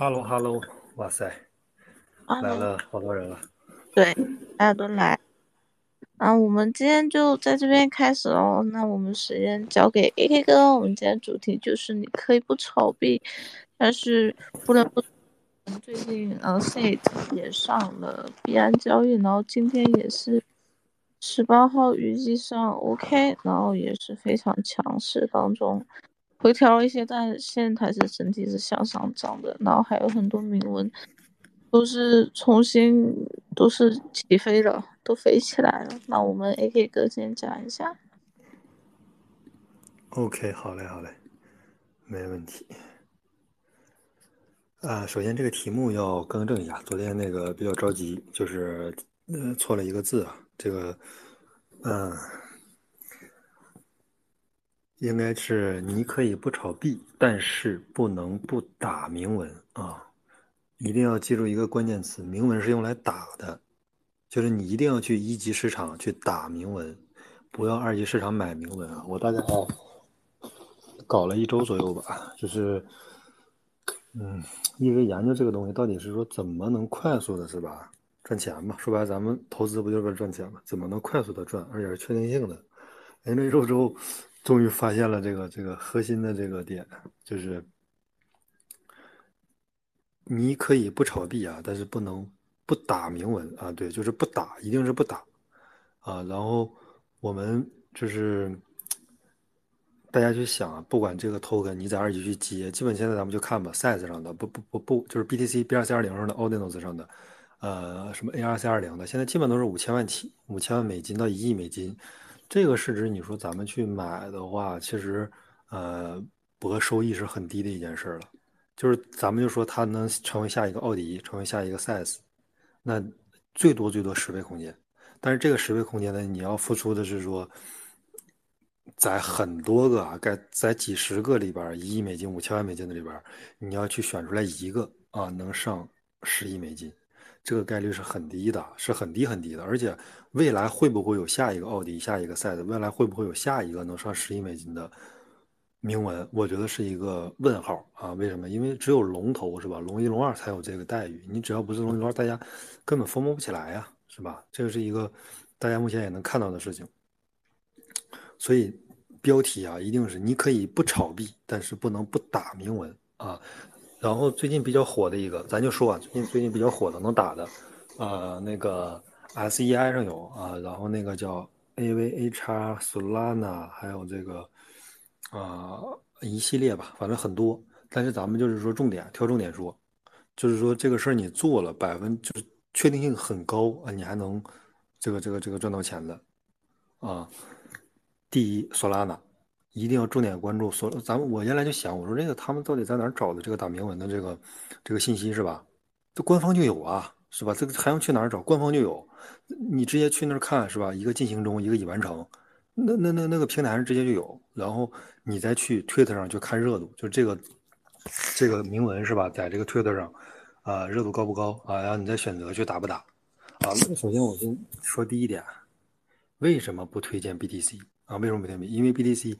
哈喽哈喽，哇塞，啊，来了好多人了。对，大家都来。啊，我们今天就在这边开始哦。那我们时间交给 AK 哥。我们今天主题就是你可以不炒币，但是不能不。最近呃，Set 也上了币安交易，然后今天也是十八号预计上 OK，然后也是非常强势当中。回调了一些，但现在还是整体是向上涨的，然后还有很多铭文都是重新都是起飞了，都飞起来了。那我们 AK 哥先讲一下。OK，好嘞，好嘞，没问题。啊，首先这个题目要更正一下，昨天那个比较着急，就是呃错了一个字啊，这个嗯。应该是你可以不炒币，但是不能不打铭文啊！一定要记住一个关键词，铭文是用来打的，就是你一定要去一级市场去打铭文，不要二级市场买铭文啊！我大概 搞了一周左右吧，就是嗯，因为研究这个东西到底是说怎么能快速的是吧赚钱嘛？说白了，咱们投资不就是为了赚钱嘛？怎么能快速的赚，而且是确定性的？研究一周之后。终于发现了这个这个核心的这个点，就是你可以不炒币啊，但是不能不打铭文啊，对，就是不打，一定是不打啊。然后我们就是大家去想啊，不管这个 token 你在二级去接，基本现在咱们就看吧，size 上的不不不不，就是 BTC B 二 C 二零上的 Ordinals 上的，呃，什么 A 二 C 二零的，现在基本都是五千万起，五千万美金到一亿美金。这个市值，你说咱们去买的话，其实，呃，博收益是很低的一件事了。就是咱们就说它能成为下一个奥迪，成为下一个 size，那最多最多十倍空间。但是这个十倍空间呢，你要付出的是说，在很多个啊，在在几十个里边，一亿美金、五千万美金的里边，你要去选出来一个啊，能上十亿美金。这个概率是很低的，是很低很低的，而且未来会不会有下一个奥迪、下一个赛的？未来会不会有下一个能上十亿美金的铭文？我觉得是一个问号啊！为什么？因为只有龙头是吧？龙一、龙二才有这个待遇，你只要不是龙一、龙二，大家根本疯魔不起来呀，是吧？这个是一个大家目前也能看到的事情。所以标题啊，一定是你可以不炒币，但是不能不打铭文啊。然后最近比较火的一个，咱就说啊，最近最近比较火的能打的，呃，那个 S E I 上有啊，然后那个叫 A V A 叉 Solana，还有这个啊一系列吧，反正很多。但是咱们就是说重点挑重点说，就是说这个事儿你做了百分就是确定性很高啊，你还能这个这个这个赚到钱的啊。第一，Solana。一定要重点关注，所咱们我原来就想，我说这个他们到底在哪儿找的这个打铭文的这个这个信息是吧？这官方就有啊，是吧？这个还用去哪儿找？官方就有，你直接去那儿看是吧？一个进行中，一个已完成，那那那那个平台上直接就有，然后你再去 Twitter 上去看热度，就这个这个铭文是吧？在这个 Twitter 上啊，热度高不高啊？然后你再选择去打不打啊？首先我先说第一点，为什么不推荐 BTC？啊，为什么不推荐？因为 BTC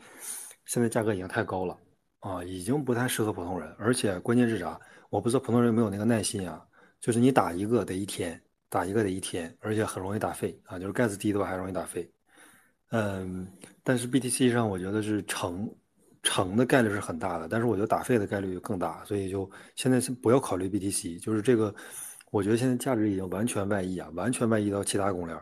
现在价格已经太高了啊，已经不太适合普通人。而且关键是啥？我不知道普通人有没有那个耐心啊。就是你打一个得一天，打一个得一天，而且很容易打废啊。就是盖子低的话还容易打废。嗯，但是 BTC 上我觉得是成成的概率是很大的，但是我觉得打废的概率更大，所以就现在是不要考虑 BTC。就是这个，我觉得现在价值已经完全外溢啊，完全外溢到其他公链。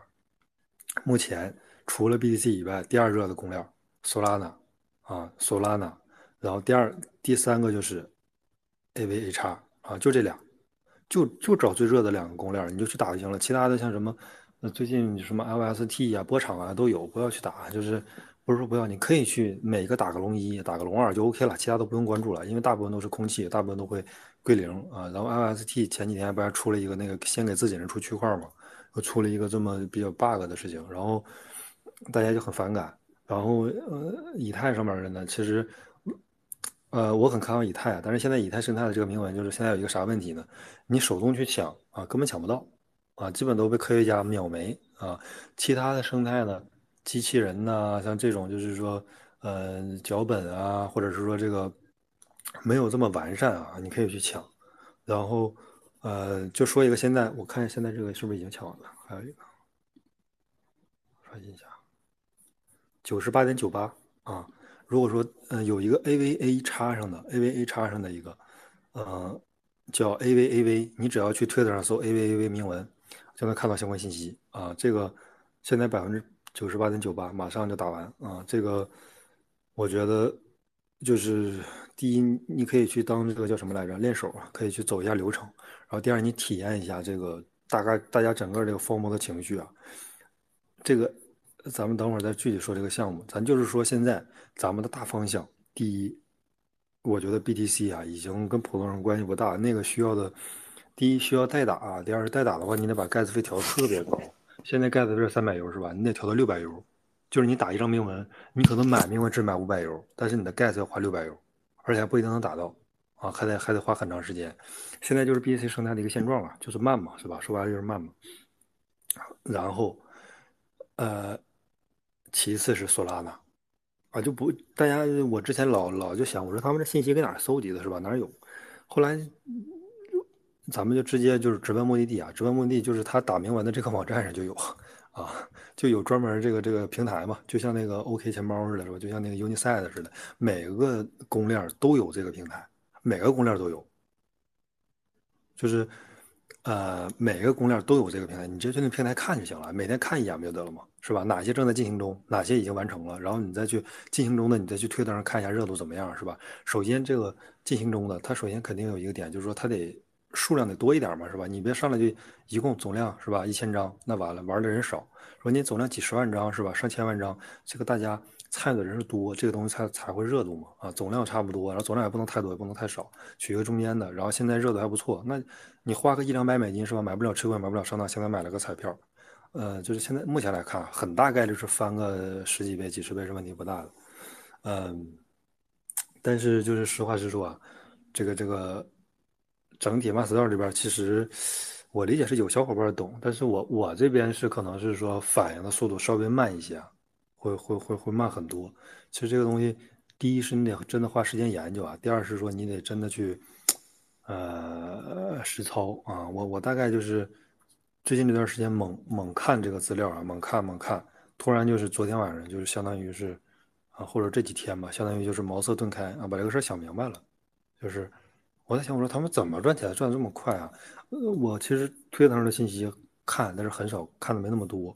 目前。除了 BTC 以外，第二热的公链 Solana 啊，Solana，然后第二、第三个就是 AVH 啊，就这俩，就就找最热的两个公链，你就去打就行了。其他的像什么，最近什么 LST 啊、波场啊都有，不要去打。就是不是说不要，你可以去每个打个龙一、打个龙二就 OK 了，其他都不用关注了，因为大部分都是空气，大部分都会归零啊。然后 LST 前几天不还出了一个那个先给自己人出区块嘛，又出了一个这么比较 bug 的事情，然后。大家就很反感，然后呃，以太上面的呢，其实，呃，我很看好以太啊，但是现在以太生态的这个铭文，就是现在有一个啥问题呢？你手动去抢啊，根本抢不到，啊，基本都被科学家秒没啊。其他的生态呢，机器人呐，像这种就是说，呃，脚本啊，或者是说这个没有这么完善啊，你可以去抢。然后呃，就说一个，现在我看现在这个是不是已经抢完了？还有一个，刷新一下，九十八点九八啊。如果说呃有一个 AVA 插上的 AVA 插上的一个，呃叫 AVAV，你只要去 Twitter 上搜 AVAV 铭文，就能看到相关信息啊。这个现在百分之九十八点九八，马上就打完啊。这个我觉得就是第一，你可以去当这个叫什么来着练手，可以去走一下流程。然后第二，你体验一下这个大概大家整个这个 form 的情绪啊，这个。咱们等会儿再具体说这个项目，咱就是说现在咱们的大方向，第一，我觉得 BTC 啊已经跟普通人关系不大，那个需要的，第一需要代打，第二代打的话，你得把盖子费调特别高，现在盖子费是三百油是吧？你得调到六百油，就是你打一张铭文，你可能买铭文只买五百油，但是你的盖子要花六百油，而且还不一定能打到，啊，还得还得花很长时间。现在就是 BTC 生态的一个现状啊，就是慢嘛，是吧？说白了就是慢嘛。然后，呃。其次是索拉纳，啊，就不大家，我之前老老就想，我说他们这信息搁哪搜集的，是吧？哪有？后来咱们就直接就是直奔目的地啊，直奔目的地就是他打铭文的这个网站上就有啊，就有专门这个这个平台嘛，就像那个 OK 钱包似的，是吧？就像那个 Unisat 似的，每个公链都有这个平台，每个公链都有，就是。呃，每个公链都有这个平台，你就去那平台看就行了，每天看一眼不就得了吗？是吧？哪些正在进行中，哪些已经完成了，然后你再去进行中的，你再去推特上看一下热度怎么样，是吧？首先这个进行中的，它首先肯定有一个点，就是说它得数量得多一点嘛，是吧？你别上来就一共总量是吧？一千张，那完了玩的人少。说你总量几十万张是吧？上千万张，这个大家。菜的人是多，这个东西才才会热度嘛啊，总量差不多，然后总量也不能太多，也不能太少，取一个中间的。然后现在热度还不错，那你花个一两百美金是吧？买不了吃亏，买不了上当。现在买了个彩票，呃，就是现在目前来看，很大概率是翻个十几倍、几十倍是问题不大的。嗯，但是就是实话实说啊，这个这个整体 Master 这边，其实我理解是有小伙伴懂，但是我我这边是可能是说反应的速度稍微慢一些。会会会会慢很多。其实这个东西，第一是你得真的花时间研究啊，第二是说你得真的去，呃，实操啊。我我大概就是最近这段时间猛猛看这个资料啊，猛看猛看，突然就是昨天晚上就是相当于是啊，或者这几天吧，相当于就是茅塞顿开啊，把这个事儿想明白了。就是我在想，我说他们怎么赚钱赚的这么快啊？呃我其实推特上的信息。看，但是很少看的没那么多，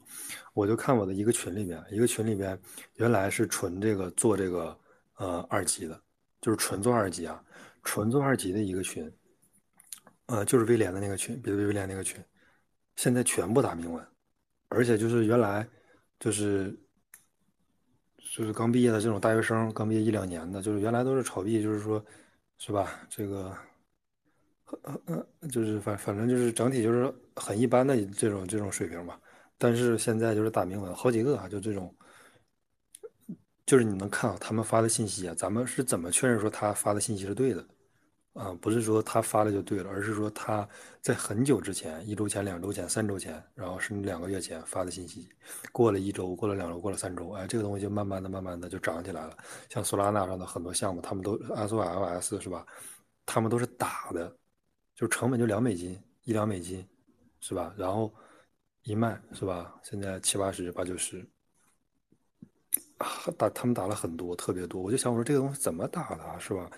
我就看我的一个群里面，一个群里面原来是纯这个做这个呃二级的，就是纯做二级啊，纯做二级的一个群，呃，就是威廉的那个群，比如威廉那个群，现在全部打铭文，而且就是原来就是就是刚毕业的这种大学生，刚毕业一两年的，就是原来都是炒币，就是说，是吧？这个。呃呃，就是反反正就是整体就是很一般的这种这种水平吧。但是现在就是打铭文好几个啊，就这种，就是你能看到他们发的信息啊，咱们是怎么确认说他发的信息是对的啊？不是说他发的就对了，而是说他在很久之前，一周前、两周前、三周前，然后是两个月前发的信息，过了一周、过了两周、过了三周，哎，这个东西就慢慢的、慢慢的就涨起来了。像索拉纳上的很多项目，他们都 SOLS 是吧？他们都是打的。就成本就两美金，一两美金，是吧？然后一卖，是吧？现在七八十、八九十，打他们打了很多，特别多。我就想，我说这个东西怎么打的，是吧？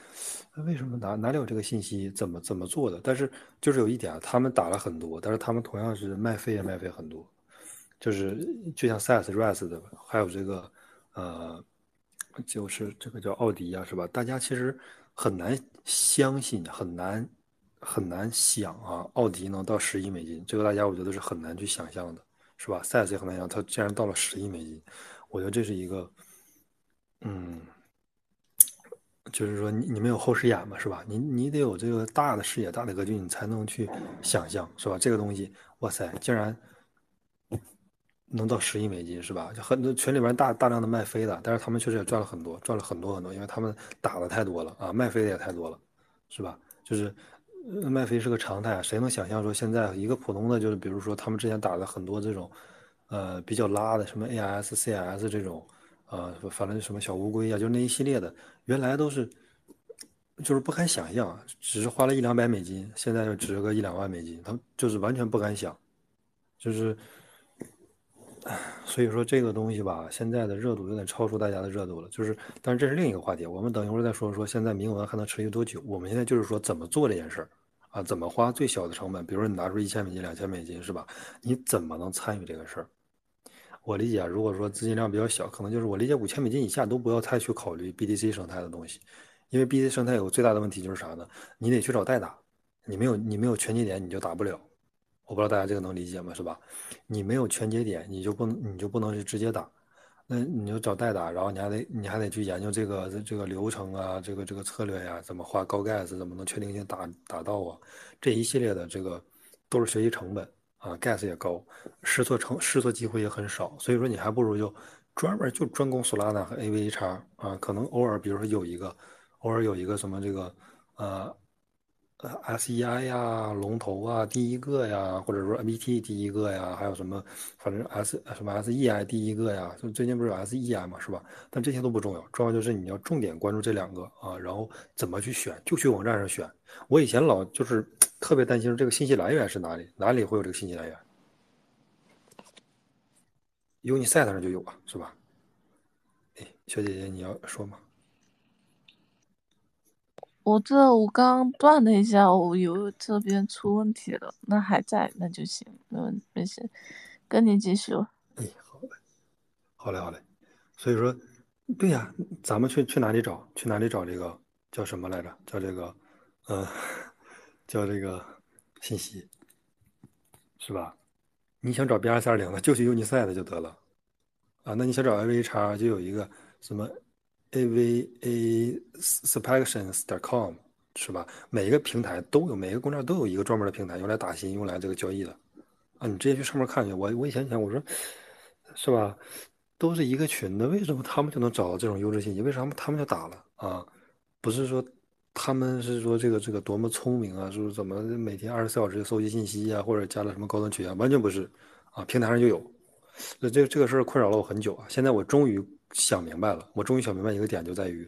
为什么哪哪里有这个信息？怎么怎么做的？但是就是有一点，他们打了很多，但是他们同样是卖飞也卖飞很多，就是就像 SAS、RES 的，还有这个呃，就是这个叫奥迪呀，是吧？大家其实很难相信，很难。很难想啊，奥迪能到十亿美金，这个大家我觉得是很难去想象的，是吧？赛斯也很难想，它竟然到了十亿美金，我觉得这是一个，嗯，就是说你你没有后视眼嘛，是吧？你你得有这个大的视野、大的格局，你才能去想象，是吧？这个东西，哇塞，竟然能到十亿美金，是吧？就很多群里边大大量的卖飞的，但是他们确实也赚了很多，赚了很多很多，因为他们打的太多了啊，卖飞的也太多了，是吧？就是。卖飞是个常态，谁能想象说现在一个普通的，就是比如说他们之前打的很多这种，呃，比较拉的什么 AIS、CS 这种，呃，反正什么小乌龟啊，就那一系列的，原来都是就是不敢想象，只是花了一两百美金，现在就值个一两万美金，他就是完全不敢想，就是，所以说这个东西吧，现在的热度有点超出大家的热度了。就是，但是这是另一个话题，我们等一会儿再说说现在铭文还能持续多久。我们现在就是说怎么做这件事儿啊，怎么花最小的成本，比如说你拿出一千美金、两千美金，是吧？你怎么能参与这个事儿？我理解，如果说资金量比较小，可能就是我理解五千美金以下都不要太去考虑 BTC 生态的东西。因为 BTC 生态有最大的问题就是啥呢？你得去找代打，你没有你没有全节点你就打不了。我不知道大家这个能理解吗？是吧？你没有全节点你就不能你就不能去直接打，那你就找代打，然后你还得你还得去研究这个这个流程啊，这个这个策略呀，怎么画高盖子怎么能确定性打打到啊？这一系列的这个都是学习成本啊，gas 也高，试错成试错机会也很少，所以说你还不如就专门就专攻 Solana 和 AVH 啊，可能偶尔比如说有一个。偶尔有一个什么这个，呃，呃，SEI 呀，龙头啊，第一个呀，或者说 MBT 第一个呀，还有什么，反正 S 什么 SEI 第一个呀，就最近不是有 SEI 嘛，是吧？但这些都不重要，重要就是你要重点关注这两个啊，然后怎么去选，就去网站上选。我以前老就是 特别担心这个信息来源是哪里，哪里会有这个信息来源？Unisat 上就有啊，是吧？哎，小姐姐你要说吗？我这我刚刚断了一下，我有这边出问题了，那还在那就行，没问没事，跟你继续。哎，好嘞，好嘞，好嘞。所以说，对呀，咱们去去哪里找？去哪里找这个叫什么来着？叫这个，嗯，叫这个信息，是吧？你想找 B 二三二零的，就去 Unisat 就得了。啊，那你想找 AVH 就有一个什么 AVA，suspections.com 是吧？每一个平台都有，每个公链都有一个专门的平台用来打新、用来这个交易的啊。你直接去上面看去。我我以前想，我说是吧？都是一个群的，为什么他们就能找到这种优质信息？为什么他们就打了啊？不是说他们是说这个这个多么聪明啊？是怎么每天二十四小时搜集信息啊？或者加了什么高端群啊？完全不是啊！平台上就有。那这这个事儿困扰了我很久啊。现在我终于。想明白了，我终于想明白一个点，就在于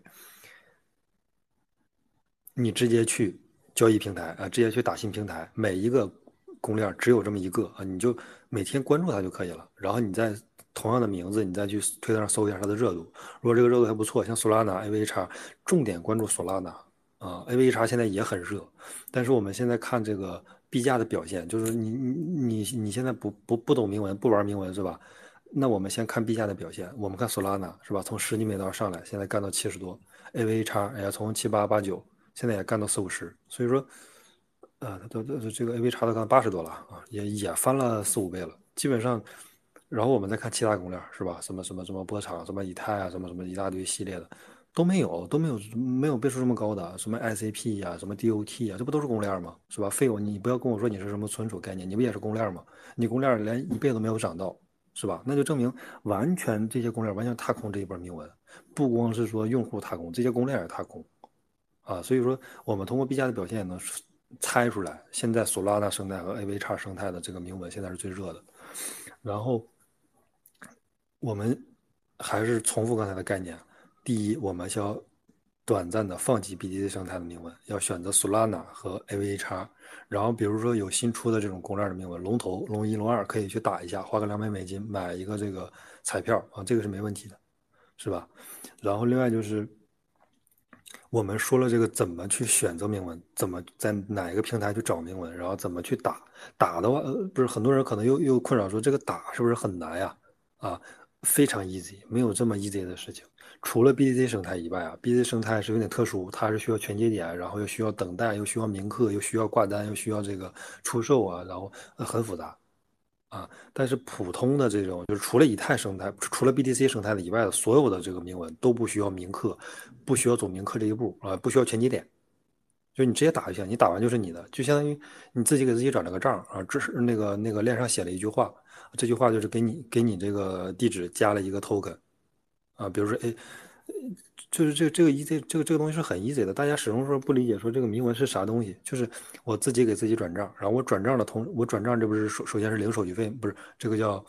你直接去交易平台啊，直接去打新平台，每一个公链只有这么一个啊，你就每天关注它就可以了。然后你再同样的名字，你再去推特上搜一下它的热度。如果这个热度还不错，像 Solana、AVH，重点关注 Solana 啊，AVH 现在也很热。但是我们现在看这个币价的表现，就是你你你你现在不不不懂铭文，不玩铭文是吧？那我们先看币价的表现，我们看索拉纳是吧？从十几美刀上来，现在干到七十多，A V 叉哎呀，从七八八九，现在也干到四五十，所以说，呃，都都这个 A V 叉都干八十多了啊，也也翻了四五倍了，基本上，然后我们再看其他公链是吧？什么什么什么波场，什么以太啊，什么什么一大堆系列的都没有，都没有没有倍数这么高的，什么 ICP 呀，什么 DOT 呀，这不都是公链吗？是吧？费用你不要跟我说你是什么存储概念，你不也是公链吗？你公链连一倍都没有涨到。是吧？那就证明完全这些公链完全踏空这一波铭文，不光是说用户踏空，这些公链也踏空，啊，所以说我们通过币价的表现也能猜出来，现在索拉纳生态和 AVX 生态的这个铭文现在是最热的。然后我们还是重复刚才的概念，第一，我们需要。短暂的放弃 BTC 生态的铭文，要选择 Solana 和 AVH，然后比如说有新出的这种公链的铭文，龙头、龙一、龙二可以去打一下，花个两百美金买一个这个彩票啊，这个是没问题的，是吧？然后另外就是我们说了这个怎么去选择铭文，怎么在哪一个平台去找铭文，然后怎么去打，打的话，呃，不是很多人可能又又困扰说这个打是不是很难呀？啊，非常 easy，没有这么 easy 的事情。除了 BTC 生态以外啊，BTC 生态是有点特殊，它是需要全节点，然后又需要等待，又需要铭刻，又需要挂单，又需要这个出售啊，然后很复杂啊。但是普通的这种，就是除了以太生态，除了 BTC 生态的以外的所有的这个铭文都不需要铭刻，不需要走铭刻这一步啊，不需要全节点，就你直接打就行，你打完就是你的，就相当于你自己给自己转了个账啊，这是那个那个链上写了一句话，这句话就是给你给你这个地址加了一个 token。啊，比如说，哎，就是这这个 easy，这个这个东西是很 easy 的。大家始终说不理解，说这个铭文是啥东西？就是我自己给自己转账，然后我转账的同我转账，这不是首首先是零手续费，不是这个叫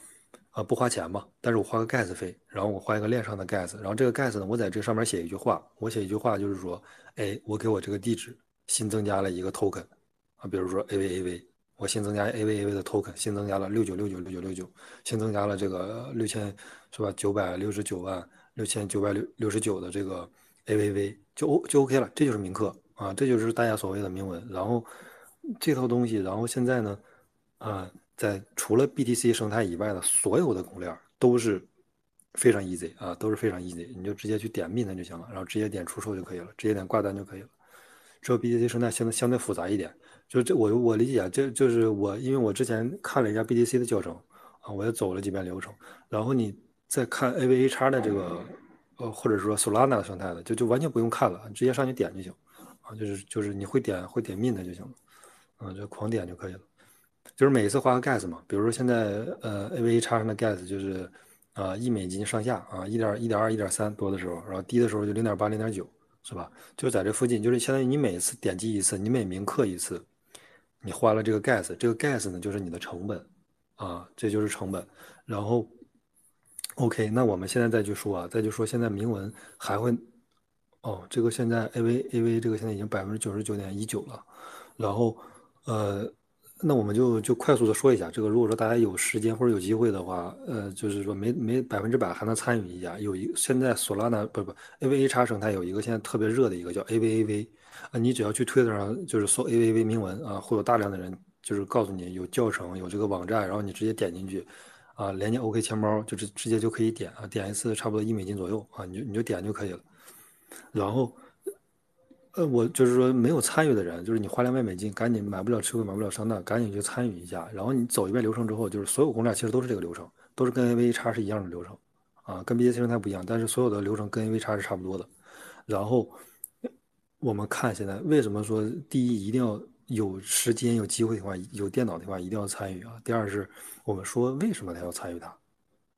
啊，不花钱嘛，但是我花个 gas 费，然后我花一个链上的 gas，然后这个 gas 呢，我在这上面写一句话，我写一句话就是说，哎，我给我这个地址新增加了一个 token，啊，比如说 avav，我新增加 avav 的 token，新增加了六九六九六九六九，新增加了这个六千是吧？九百六十九万六千九百六六十九的这个 A V V 就 O 就 OK 了，这就是铭刻啊，这就是大家所谓的铭文。然后这套东西，然后现在呢，啊。在除了 BTC 生态以外的所有的公链都是非常 easy 啊，都是非常 easy，你就直接去点 mint 就行了，然后直接点出售就可以了，直接点挂单就可以了。只有 BTC 生态相对相对复杂一点，就这我我理解，这就是我因为我之前看了一下 BTC 的教程啊，我也走了几遍流程，然后你再看 AVAX 的这个呃或者说 Solana 生态的，就就完全不用看了，直接上去点就行啊，就是就是你会点会点 mint 就行了，啊，就狂点就可以了。就是每一次花个 gas 嘛，比如说现在呃 AVA 叉上的 gas 就是啊一美金上下啊一点一点二一点三多的时候，然后低的时候就零点八零点九是吧？就在这附近，就是相当于你每次点击一次，你每铭刻一次，你花了这个 gas，这个 gas 呢就是你的成本啊，这就是成本。然后 OK，那我们现在再去说啊，再去说现在铭文还会哦，这个现在 AV AV 这个现在已经百分之九十九点一九了，然后呃。那我们就就快速的说一下这个，如果说大家有时间或者有机会的话，呃，就是说没没百分之百还能参与一下。有一现在索拉纳不不 A V A 叉生态有一个现在特别热的一个叫 AVAV，啊，你只要去 Twitter 上就是搜 AVAV 铭文啊，会有大量的人就是告诉你有教程有这个网站，然后你直接点进去，啊，连接 OK 钱包就是直接就可以点啊，点一次差不多一美金左右啊，你就你就点就可以了，然后。呃，我就是说没有参与的人，就是你花两百美金，赶紧买不了吃亏，买不了上当，赶紧去参与一下。然后你走一遍流程之后，就是所有公链其实都是这个流程，都是跟 AVX 是一样的流程，啊，跟 BTC 生态不一样，但是所有的流程跟 AVX 是差不多的。然后我们看现在为什么说第一一定要有时间、有机会的话，有电脑的话一定要参与啊。第二是我们说为什么他要参与它，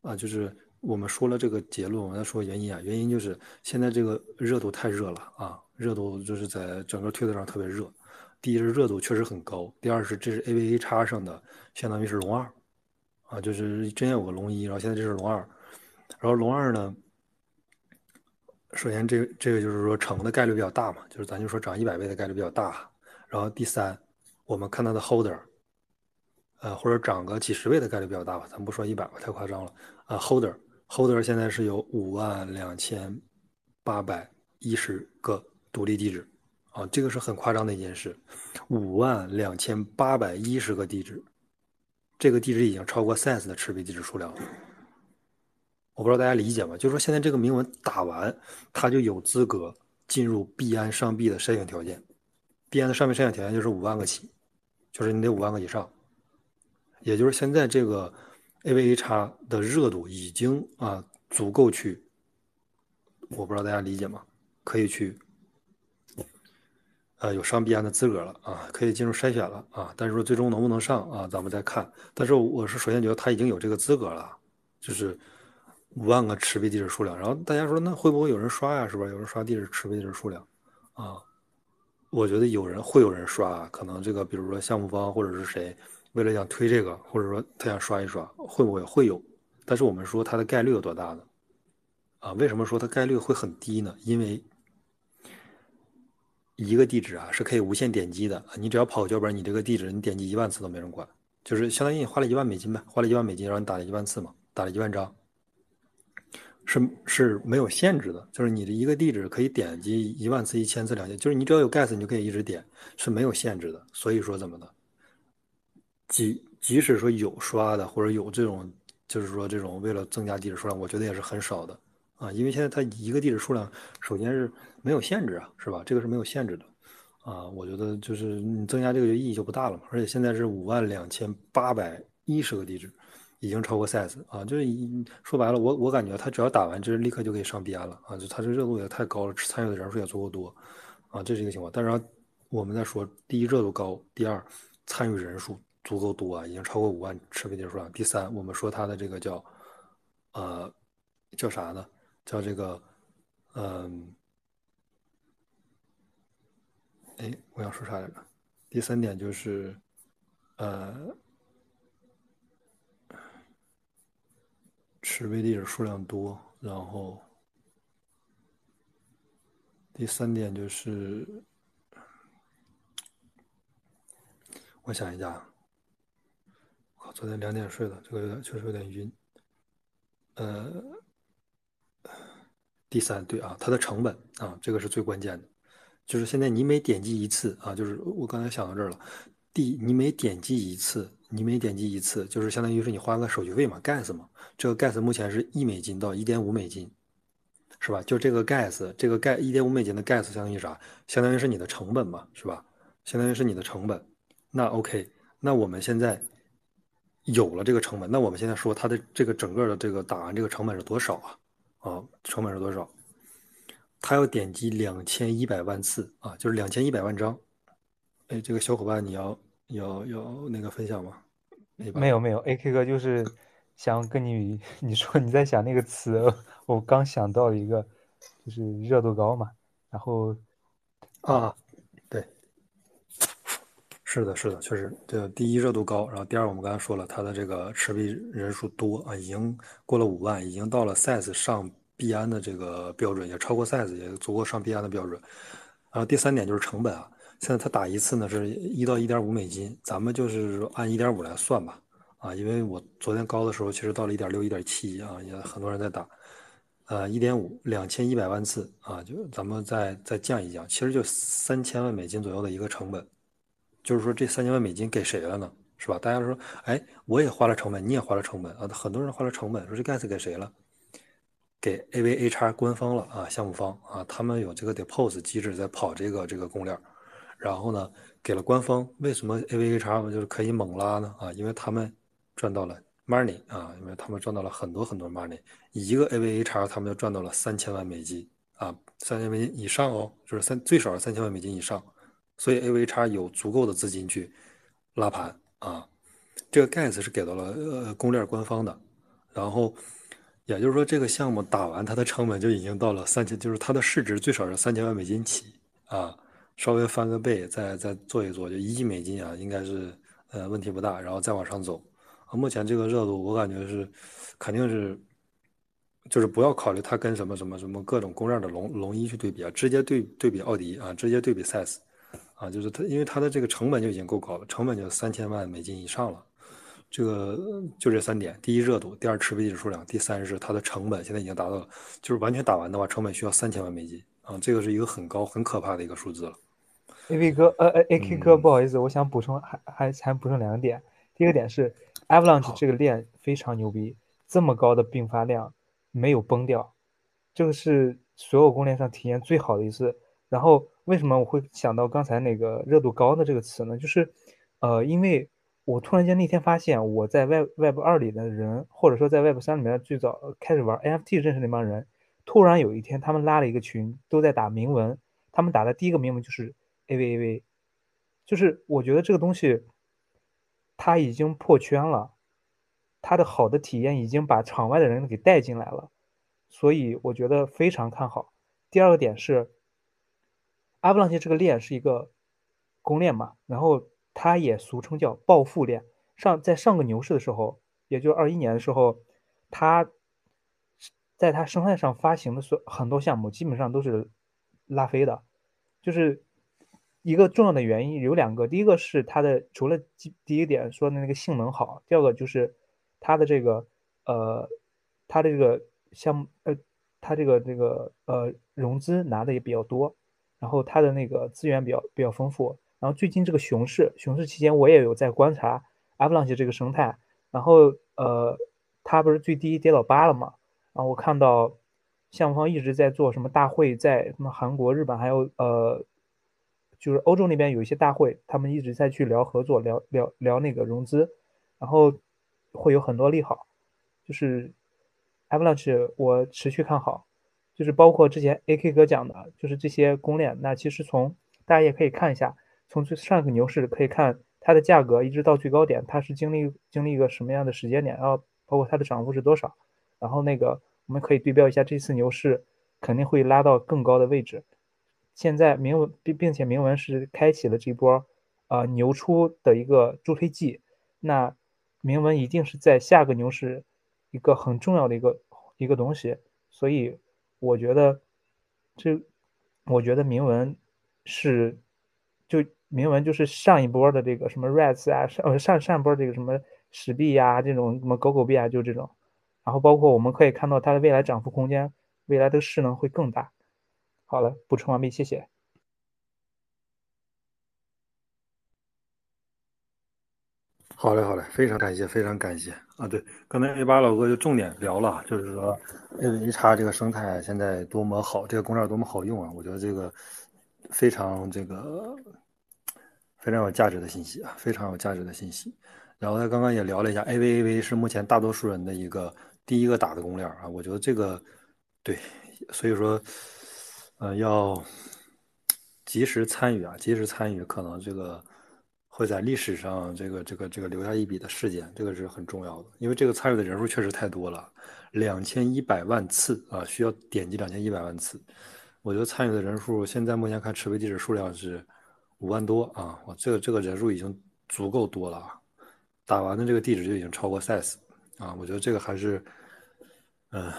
啊，就是我们说了这个结论，我们再说原因啊，原因就是现在这个热度太热了啊。热度就是在整个推特上特别热，第一是热度确实很高，第二是这是 A V A 叉上的，相当于是龙二，啊，就是真有个龙一，然后现在这是龙二，然后龙二呢，首先这这个就是说成的概率比较大嘛，就是咱就说涨一百倍的概率比较大，然后第三，我们看它的 holder，呃或者涨个几十倍的概率比较大吧，咱不说一百吧，太夸张了，啊 holder holder 现在是有五万两千八百一十个。独立地址，啊，这个是很夸张的一件事，五万两千八百一十个地址，这个地址已经超过 Sense 的持币地址数量了。我不知道大家理解吗？就是说现在这个铭文打完，它就有资格进入币安上币的筛选条件。币安的上面筛选条件就是五万个起，就是你得五万个以上。也就是现在这个 AVAX 的热度已经啊足够去，我不知道大家理解吗？可以去。呃，有上币安的资格了啊，可以进入筛选了啊。但是说最终能不能上啊，咱们再看。但是我是首先觉得他已经有这个资格了，就是五万个持币地址数量。然后大家说那会不会有人刷呀？是不是有人刷地址持币地址数量啊？我觉得有人会有人刷，可能这个比如说项目方或者是谁，为了想推这个，或者说他想刷一刷，会不会会有？但是我们说它的概率有多大呢？啊，为什么说它概率会很低呢？因为一个地址啊是可以无限点击的你只要跑脚本，你这个地址你点击一万次都没人管，就是相当于你花了一万美金呗，花了一万美金让你打了一万次嘛，打了一万张，是是没有限制的，就是你的一个地址可以点击一万次、一千次、两千，就是你只要有 gas 你就可以一直点，是没有限制的。所以说怎么的，即即使说有刷的或者有这种，就是说这种为了增加地址数量，我觉得也是很少的。啊，因为现在它一个地址数量，首先是没有限制啊，是吧？这个是没有限制的，啊，我觉得就是你增加这个就意义就不大了嘛。而且现在是五万两千八百一十个地址，已经超过 size 啊，就是说白了，我我感觉他只要打完，这立刻就可以上 B 安了啊，就他这热度也太高了，参与的人数也足够多，啊，这是一个情况。但是我们在说，第一热度高，第二参与人数足够多啊，已经超过五万持币地址数量。第三，我们说他的这个叫，呃，叫啥呢？叫这个，嗯，哎，我要说啥来着？第三点就是，呃，持币地址数量多，然后第三点就是，我想一下，我昨天两点睡的，这个有点确实有点晕。呃，第三对啊，它的成本啊，这个是最关键的，就是现在你每点击一次啊，就是我刚才想到这儿了，第你每点击一次。你每点击一次，就是相当于是你花个手续费嘛，gas 嘛。这个 gas 目前是一美金到一点五美金，是吧？就这个 gas，这个 gas 一点五美金的 gas 相当于啥？相当于是你的成本嘛，是吧？相当于是你的成本。那 OK，那我们现在有了这个成本，那我们现在说它的这个整个的这个打完这个成本是多少啊？啊，成本是多少？他要点击两千一百万次啊，就是两千一百万张。哎，这个小伙伴你要。有有那个分享吗？没有没有，AK 哥就是想跟你 你说你在想那个词，我刚想到一个，就是热度高嘛。然后啊，对，是的，是的，确实，对，第一热度高，然后第二我们刚才说了，它的这个持币人数多啊，已经过了五万，已经到了 size 上币安的这个标准，也超过 size，也足够上币安的标准。然后第三点就是成本啊。现在他打一次呢是一到一点五美金，咱们就是说按一点五来算吧，啊，因为我昨天高的时候其实到了一点六、一点七啊，也很多人在打，呃，一点五两千一百万次啊，就咱们再再降一降，其实就三千万美金左右的一个成本，就是说这三千万美金给谁了呢？是吧？大家说，哎，我也花了成本，你也花了成本啊，很多人花了成本，说这 gas 给谁了？给 AVHR 官方了啊，项目方啊，他们有这个 deposit 机制在跑这个这个公链。然后呢，给了官方，为什么 AVHR 就是可以猛拉呢？啊，因为他们赚到了 money 啊，因为他们赚到了很多很多 money，一个 AVHR 他们就赚到了三千万美金啊，三千美金以上哦，就是三最少是三千万美金以上，所以 AVHR 有足够的资金去拉盘啊。这个 gas 是给到了呃公链官方的，然后也就是说这个项目打完它的成本就已经到了三千，就是它的市值最少是三千万美金起啊。稍微翻个倍，再再做一做，就一亿美金啊，应该是呃问题不大，然后再往上走。啊，目前这个热度，我感觉是肯定是，就是不要考虑它跟什么什么什么各种公链的龙龙一去对比啊，直接对对比奥迪啊，直接对比赛斯啊，就是它，因为它的这个成本就已经够高了，成本就三千万美金以上了。这个就这三点：第一热度，第二持币地址数量，第三是它的成本现在已经达到了，就是完全打完的话，成本需要三千万美金啊，这个是一个很高很可怕的一个数字了。A V 哥，呃呃，A K 哥，不好意思，我想补充，还还还补充两个点。第一个点是，Avalanche 这个链非常牛逼，这么高的并发量没有崩掉，这个是所有公链上体验最好的一次。然后为什么我会想到刚才那个热度高的这个词呢？就是，呃，因为我突然间那天发现，我在 Web Web 二里的人，或者说在 Web 三里面最早开始玩 N F T 认识那帮人，突然有一天他们拉了一个群，都在打铭文，他们打的第一个铭文就是。A V A V，就是我觉得这个东西，它已经破圈了，它的好的体验已经把场外的人给带进来了，所以我觉得非常看好。第二个点是，阿布朗奇这个链是一个公链嘛，然后它也俗称叫暴富链。上在上个牛市的时候，也就二一年的时候，它在它生态上发行的所很多项目基本上都是拉飞的，就是。一个重要的原因有两个，第一个是它的除了第一点说的那个性能好，第二个就是它的这个呃，它的这个项目呃，它这个这个呃融资拿的也比较多，然后它的那个资源比较比较丰富。然后最近这个熊市，熊市期间我也有在观察 Avalanche 这个生态，然后呃，它不是最低跌到八了嘛？然后我看到项目方一直在做什么大会，在什么韩国、日本还有呃。就是欧洲那边有一些大会，他们一直在去聊合作，聊聊聊那个融资，然后会有很多利好。就是 Avalanche 我持续看好，就是包括之前 AK 哥讲的，就是这些公链。那其实从大家也可以看一下，从最上一个牛市可以看它的价格一直到最高点，它是经历经历一个什么样的时间点，然后包括它的涨幅是多少，然后那个我们可以对标一下这次牛市肯定会拉到更高的位置。现在铭文并并且铭文是开启了这波，呃牛出的一个助推剂，那铭文一定是在下个牛市一个很重要的一个一个东西。所以我觉得这，我觉得铭文是就铭文就是上一波的这个什么 rats 啊，上上上波这个什么史币呀，这种什么狗狗币啊，就这种。然后包括我们可以看到它的未来涨幅空间，未来的势能会更大。好了，补充完毕，谢谢。好嘞，好嘞，非常感谢，非常感谢啊！对，刚才 A 八老哥就重点聊了，就是说 A V 叉这个生态现在多么好，这个公链多么好用啊！我觉得这个非常这个非常有价值的信息啊，非常有价值的信息。然后他刚刚也聊了一下 A V A V 是目前大多数人的一个第一个打的公链啊，我觉得这个对，所以说呃要及时参与啊，及时参与，可能这个。会在历史上这个这个这个留下一笔的事件，这个是很重要的，因为这个参与的人数确实太多了，两千一百万次啊，需要点击两千一百万次。我觉得参与的人数现在目前看持币地址数量是五万多啊，我这个这个人数已经足够多了啊，打完的这个地址就已经超过 size 啊，我觉得这个还是嗯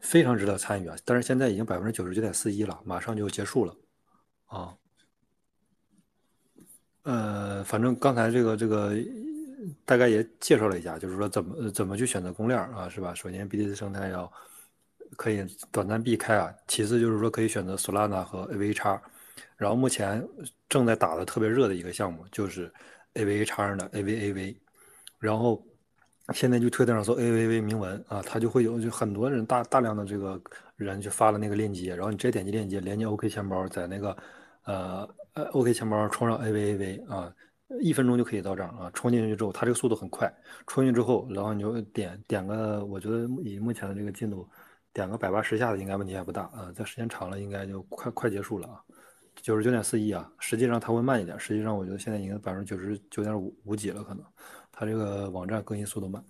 非常值得参与啊，但是现在已经百分之九十九点四一了，马上就结束了啊。呃，反正刚才这个这个大概也介绍了一下，就是说怎么怎么去选择公链啊，是吧？首先，BTC 生态要可以短暂避开啊。其次就是说可以选择 Solana 和 AVX，然后目前正在打的特别热的一个项目就是 AVX 的 AVAV，然后现在就推特上搜 AVV 铭文啊，它就会有就很多人大大量的这个人就发了那个链接，然后你直接点击链接连接 OK 钱包，在那个呃。呃，OK 钱包充上 AVAV 啊，一分钟就可以到账啊。充进去之后，它这个速度很快。充进去之后，然后你就点点个，我觉得以目前的这个进度，点个百八十下的应该问题还不大啊。在时间长了，应该就快快结束了啊。九十九点四亿啊，实际上它会慢一点。实际上我觉得现在已经百分之九十九点五五几了，可能它这个网站更新速度慢。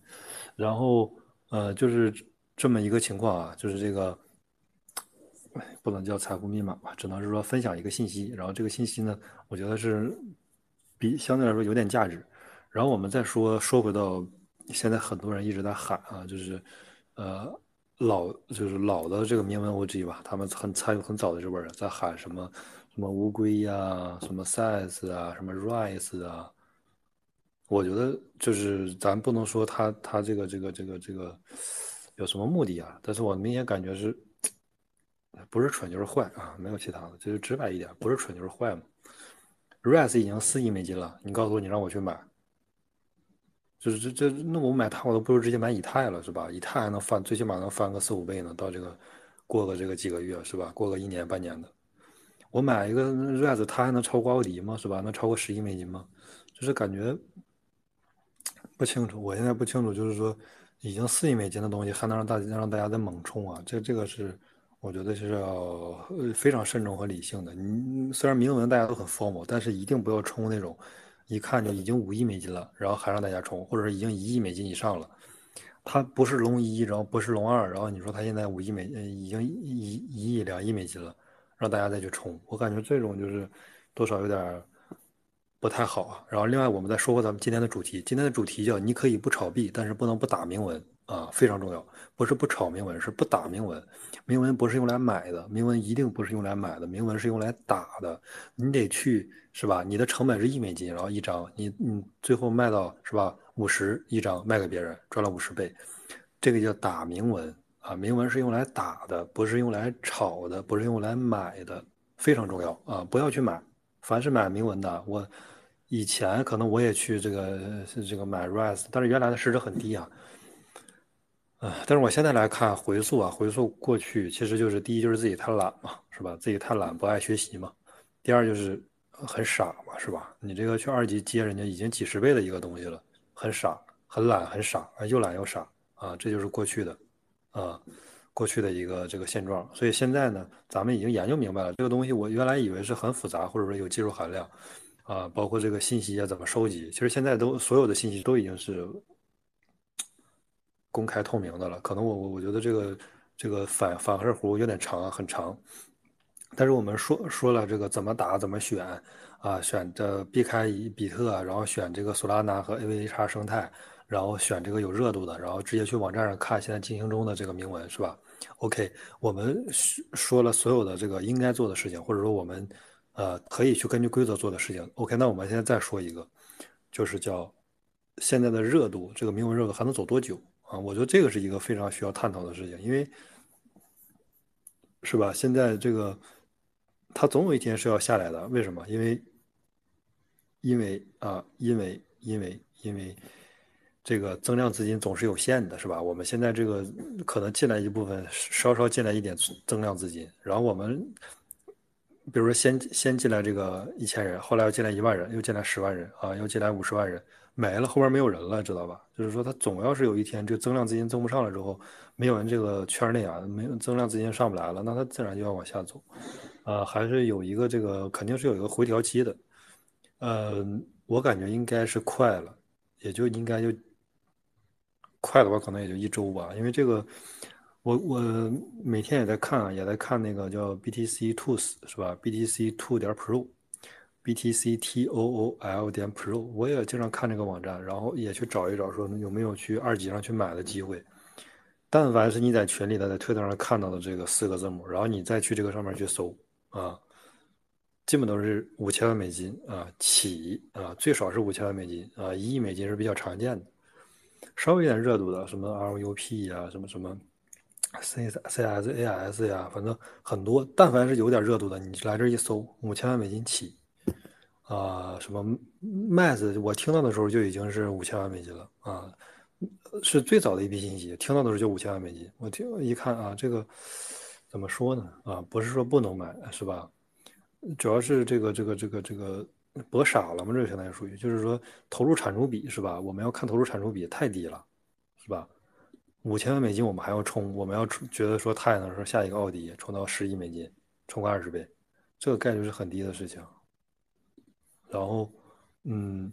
然后呃，就是这么一个情况啊，就是这个。不能叫财富密码吧，只能是说分享一个信息，然后这个信息呢，我觉得是比相对来说有点价值。然后我们再说说回到现在很多人一直在喊啊，就是呃老就是老的这个铭文 OG 吧，他们很参与很早的这波人在喊什么什么乌龟呀，什么 size 啊，什么 rise 啊。我觉得就是咱不能说他他这个这个这个这个有什么目的啊，但是我明显感觉是。不是蠢就是坏啊，没有其他的，就是直白一点，不是蠢就是坏嘛。Rise 已经四亿美金了，你告诉我你让我去买，就是这这那我买它我都不如直接买以太了是吧？以太还能翻，最起码能翻个四五倍呢，到这个过个这个几个月是吧？过个一年半年的，我买一个 Rise 它还能超过奥迪吗？是吧？能超过十亿美金吗？就是感觉不清楚，我现在不清楚，就是说已经四亿美金的东西还能让大家让大家再猛冲啊？这这个是。我觉得是要非常慎重和理性的。你虽然铭文大家都很 formal，但是一定不要冲那种一看就已经五亿美金了，然后还让大家冲，或者是已经一亿美金以上了。它不是龙一，然后不是龙二，然后你说它现在五亿美，已经一一亿两亿美金了，让大家再去冲，我感觉这种就是多少有点不太好啊。然后另外我们再说回咱们今天的主题，今天的主题叫你可以不炒币，但是不能不打铭文。啊，非常重要，不是不炒铭文，是不打铭文。铭文不是用来买的，铭文一定不是用来买的，铭文是用来打的。你得去，是吧？你的成本是一美金，然后一张，你你最后卖到是吧？五十一张卖给别人，赚了五十倍，这个叫打铭文啊。铭文是用来打的，不是用来炒的，不是用来买的，非常重要啊！不要去买，凡是买铭文的，我以前可能我也去这个这个买 rise，但是原来的市值很低啊。啊！但是我现在来看回溯啊，回溯过去，其实就是第一就是自己太懒嘛，是吧？自己太懒，不爱学习嘛。第二就是很傻嘛，是吧？你这个去二级接人家已经几十倍的一个东西了，很傻，很懒，很傻啊，又懒又傻啊！这就是过去的，啊，过去的一个这个现状。所以现在呢，咱们已经研究明白了，这个东西我原来以为是很复杂，或者说有技术含量，啊，包括这个信息啊怎么收集，其实现在都所有的信息都已经是。公开透明的了，可能我我我觉得这个这个反反射弧有点长啊，很长。但是我们说说了这个怎么打怎么选啊，选的避开比特，然后选这个索拉纳和 AVX 生态，然后选这个有热度的，然后直接去网站上看现在进行中的这个铭文，是吧？OK，我们说了所有的这个应该做的事情，或者说我们呃可以去根据规则做的事情。OK，那我们现在再说一个，就是叫现在的热度，这个铭文热度还能走多久啊？我觉得这个是一个非常需要探讨的事情，因为是吧？现在这个它总有一天是要下来的，为什么？因为因为啊，因为因为因为。这个增量资金总是有限的，是吧？我们现在这个可能进来一部分，稍稍进来一点增量资金，然后我们比如说先先进来这个一千人，后来又进来一万人，又进来十万人啊，又进来五十万人，没了，后边没有人了，知道吧？就是说，它总要是有一天这个增量资金增不上了之后，没有人这个圈内啊，没有增量资金上不来了，那它自然就要往下走，啊，还是有一个这个肯定是有一个回调期的，呃，我感觉应该是快了，也就应该就。快的话可能也就一周吧，因为这个，我我每天也在看啊，也在看那个叫 BTC Tools 是吧？BTC Two 点 Pro，BTC T O O L 点 Pro，我也经常看这个网站，然后也去找一找，说有没有去二级上去买的机会。但凡是你在群里的，在推特上看到的这个四个字母，然后你再去这个上面去搜啊，基本都是五千万美金啊起啊，最少是五千万美金啊，一亿美金是比较常见的。稍微有点热度的，什么 LUP 呀，什么什么 C C S A S 呀，反正很多。但凡是有点热度的，你来这一搜，五千万美金起，啊，什么 Mass，我听到的时候就已经是五千万美金了啊，是最早的一批信息，听到的时候就五千万美金。我听一看啊，这个怎么说呢？啊，不是说不能买，是吧？主要是这个这个这个这个。博傻了吗？这个相当于属于，就是说投入产出比是吧？我们要看投入产出比太低了，是吧？五千万美金我们还要冲，我们要觉得说太能说下一个奥迪冲到十亿美金，冲个二十倍，这个概率是很低的事情。然后，嗯，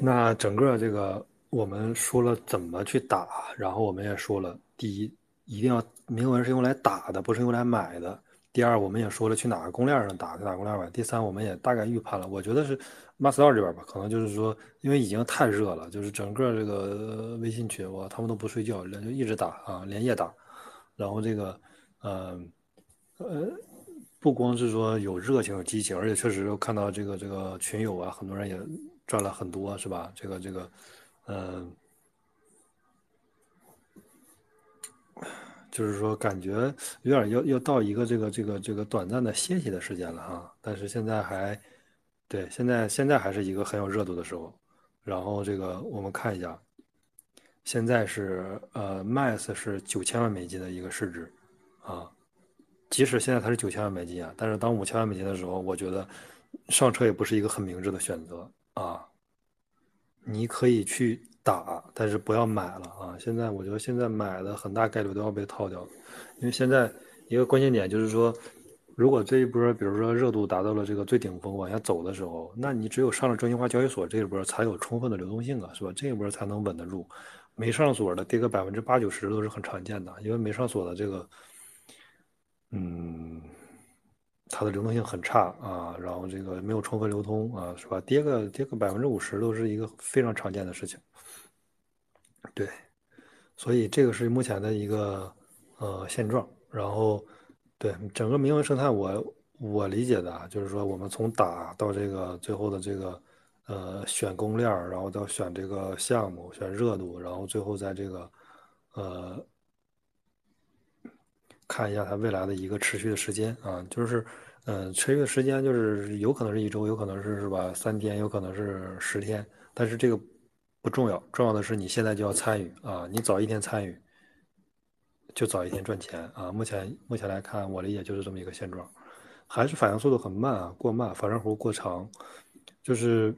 那整个这个我们说了怎么去打，然后我们也说了，第一，一定要铭文是用来打的，不是用来买的。第二，我们也说了去哪个公链上打，去哪个公链买。第三，我们也大概预判了，我觉得是 Master 这边吧，可能就是说，因为已经太热了，就是整个这个微信群，哇，他们都不睡觉，连就一直打啊，连夜打。然后这个，呃，呃，不光是说有热情、有激情，而且确实又看到这个这个群友啊，很多人也赚了很多，是吧？这个这个，嗯。就是说，感觉有点要要到一个这个这个这个短暂的歇息的时间了哈，但是现在还，对，现在现在还是一个很有热度的时候。然后这个我们看一下，现在是呃，Mass 是九千万美金的一个市值，啊，即使现在它是九千万美金啊，但是当五千万美金的时候，我觉得上车也不是一个很明智的选择啊，你可以去。打，但是不要买了啊！现在我觉得现在买的很大概率都要被套掉，因为现在一个关键点就是说，如果这一波比如说热度达到了这个最顶峰往下走的时候，那你只有上了中心化交易所这一波才有充分的流动性啊，是吧？这一波才能稳得住，没上锁的跌个百分之八九十都是很常见的，因为没上锁的这个，嗯。它的流动性很差啊，然后这个没有充分流通啊，是吧？跌个跌个百分之五十都是一个非常常见的事情。对，所以这个是目前的一个呃现状。然后，对整个铭文生态，我我理解的啊，就是说我们从打到这个最后的这个呃选公链，然后到选这个项目，选热度，然后最后在这个呃。看一下它未来的一个持续的时间啊，就是，嗯，持续的时间就是有可能是一周，有可能是是吧三天，有可能是十天，但是这个不重要，重要的是你现在就要参与啊，你早一天参与，就早一天赚钱啊。目前目前来看，我理解就是这么一个现状，还是反应速度很慢啊，过慢，反射弧过长，就是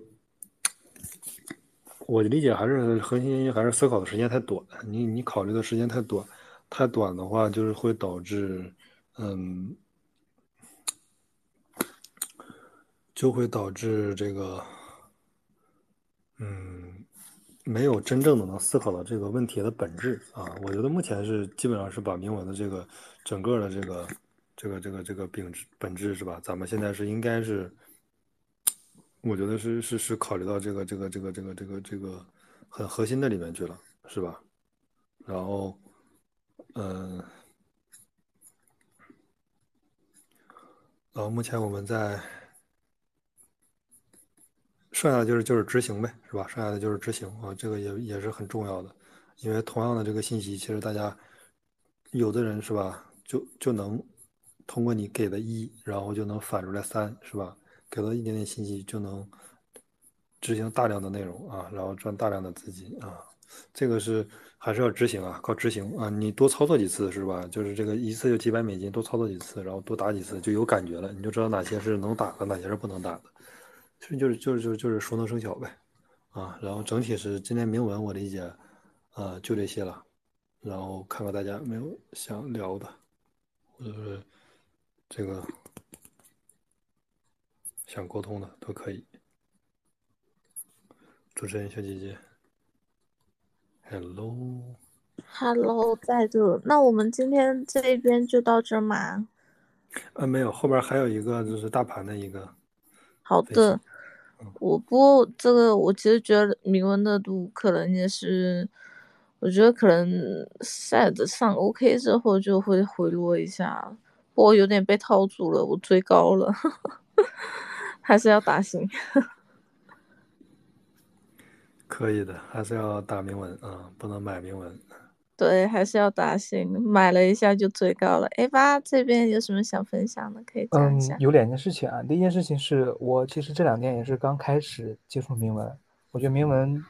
我理解还是核心原因还是思考的时间太短，你你考虑的时间太短。太短的话，就是会导致，嗯，就会导致这个，嗯，没有真正的能思考到这个问题的本质啊。我觉得目前是基本上是把铭文的这个整个的这个这个这个这个本质本质是吧？咱们现在是应该是我觉得是是是考虑到这个这个这个这个这个这个很核心的里面去了，是吧？然后，嗯，然后目前我们在，剩下的就是就是执行呗，是吧？剩下的就是执行啊，这个也也是很重要的，因为同样的这个信息，其实大家有的人是吧，就就能通过你给的一，然后就能反出来三，是吧？给了一点点信息就能执行大量的内容啊，然后赚大量的资金啊。这个是还是要执行啊，靠执行啊！你多操作几次是吧？就是这个一次就几百美金，多操作几次，然后多打几次就有感觉了，你就知道哪些是能打的，哪些是不能打的。其实就是就是就是就是熟能生巧呗，啊！然后整体是今天铭文我理解，呃，就这些了。然后看看大家没有想聊的，或者是这个想沟通的都可以。主持人小姐姐。Hello，Hello，在这。那我们今天这一边就到这吗？啊，没有，后边还有一个就是大盘的一个。好的，我不过这个我其实觉得铭文的度可能也是，我觉得可能 set 上 OK 之后就会回落一下，不过有点被套住了，我追高了，还是要打新。可以的，还是要打铭文啊，不能买铭文。对，还是要打新，买了一下就最高了。A 八这边有什么想分享的？可以讲一下。嗯，有两件事情啊。第一件事情是我其实这两天也是刚开始接触铭文，我觉得铭文，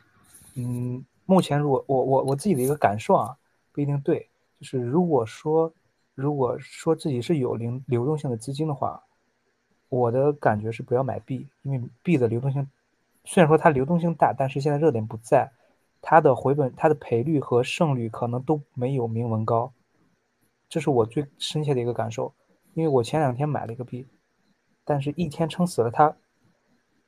嗯，目前如果我我我自己的一个感受啊，不一定对，就是如果说如果说自己是有流流动性的资金的话，我的感觉是不要买币，因为币的流动性。虽然说它流动性大，但是现在热点不在，它的回本、它的赔率和胜率可能都没有铭文高，这是我最深切的一个感受。因为我前两天买了一个币，但是一天撑死了它。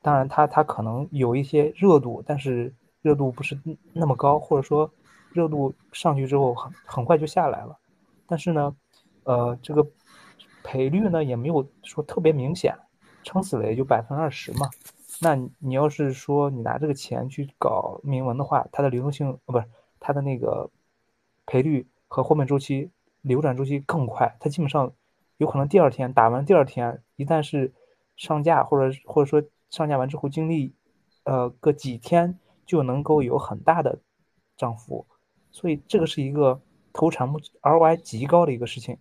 当然，它它可能有一些热度，但是热度不是那么高，或者说热度上去之后很很快就下来了。但是呢，呃，这个赔率呢也没有说特别明显，撑死了也就百分之二十嘛。那你要是说你拿这个钱去搞铭文的话，它的流动性呃不是它的那个赔率和后面周期流转周期更快，它基本上有可能第二天打完第二天，一旦是上架或者或者说上架完之后经历呃个几天就能够有很大的涨幅，所以这个是一个投产目 ROI 极高的一个事情，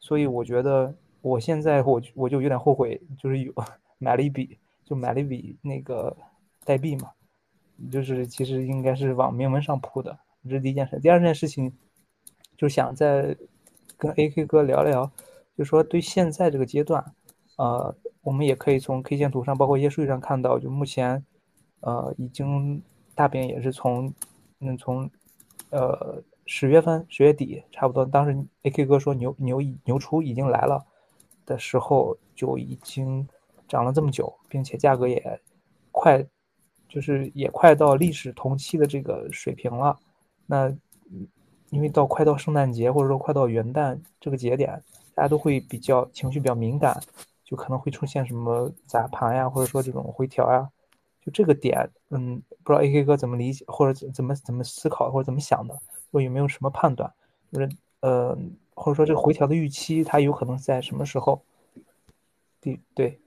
所以我觉得我现在我我就有点后悔，就是有 买了一笔。就买了一笔那个代币嘛，就是其实应该是往铭文上铺的，这是第一件事。第二件事情，就想再跟 AK 哥聊聊，就说对现在这个阶段，呃，我们也可以从 K 线图上，包括一些数据上看到，就目前，呃，已经大饼也是从，嗯，从，呃，十月份十月底差不多，当时 AK 哥说牛牛牛出已经来了的时候，就已经。涨了这么久，并且价格也快，就是也快到历史同期的这个水平了。那因为到快到圣诞节或者说快到元旦这个节点，大家都会比较情绪比较敏感，就可能会出现什么砸盘呀，或者说这种回调呀。就这个点，嗯，不知道 AK 哥怎么理解，或者怎么怎么思考，或者怎么想的，或有没有什么判断？就是呃，或者说这个回调的预期，它有可能在什么时候？对对。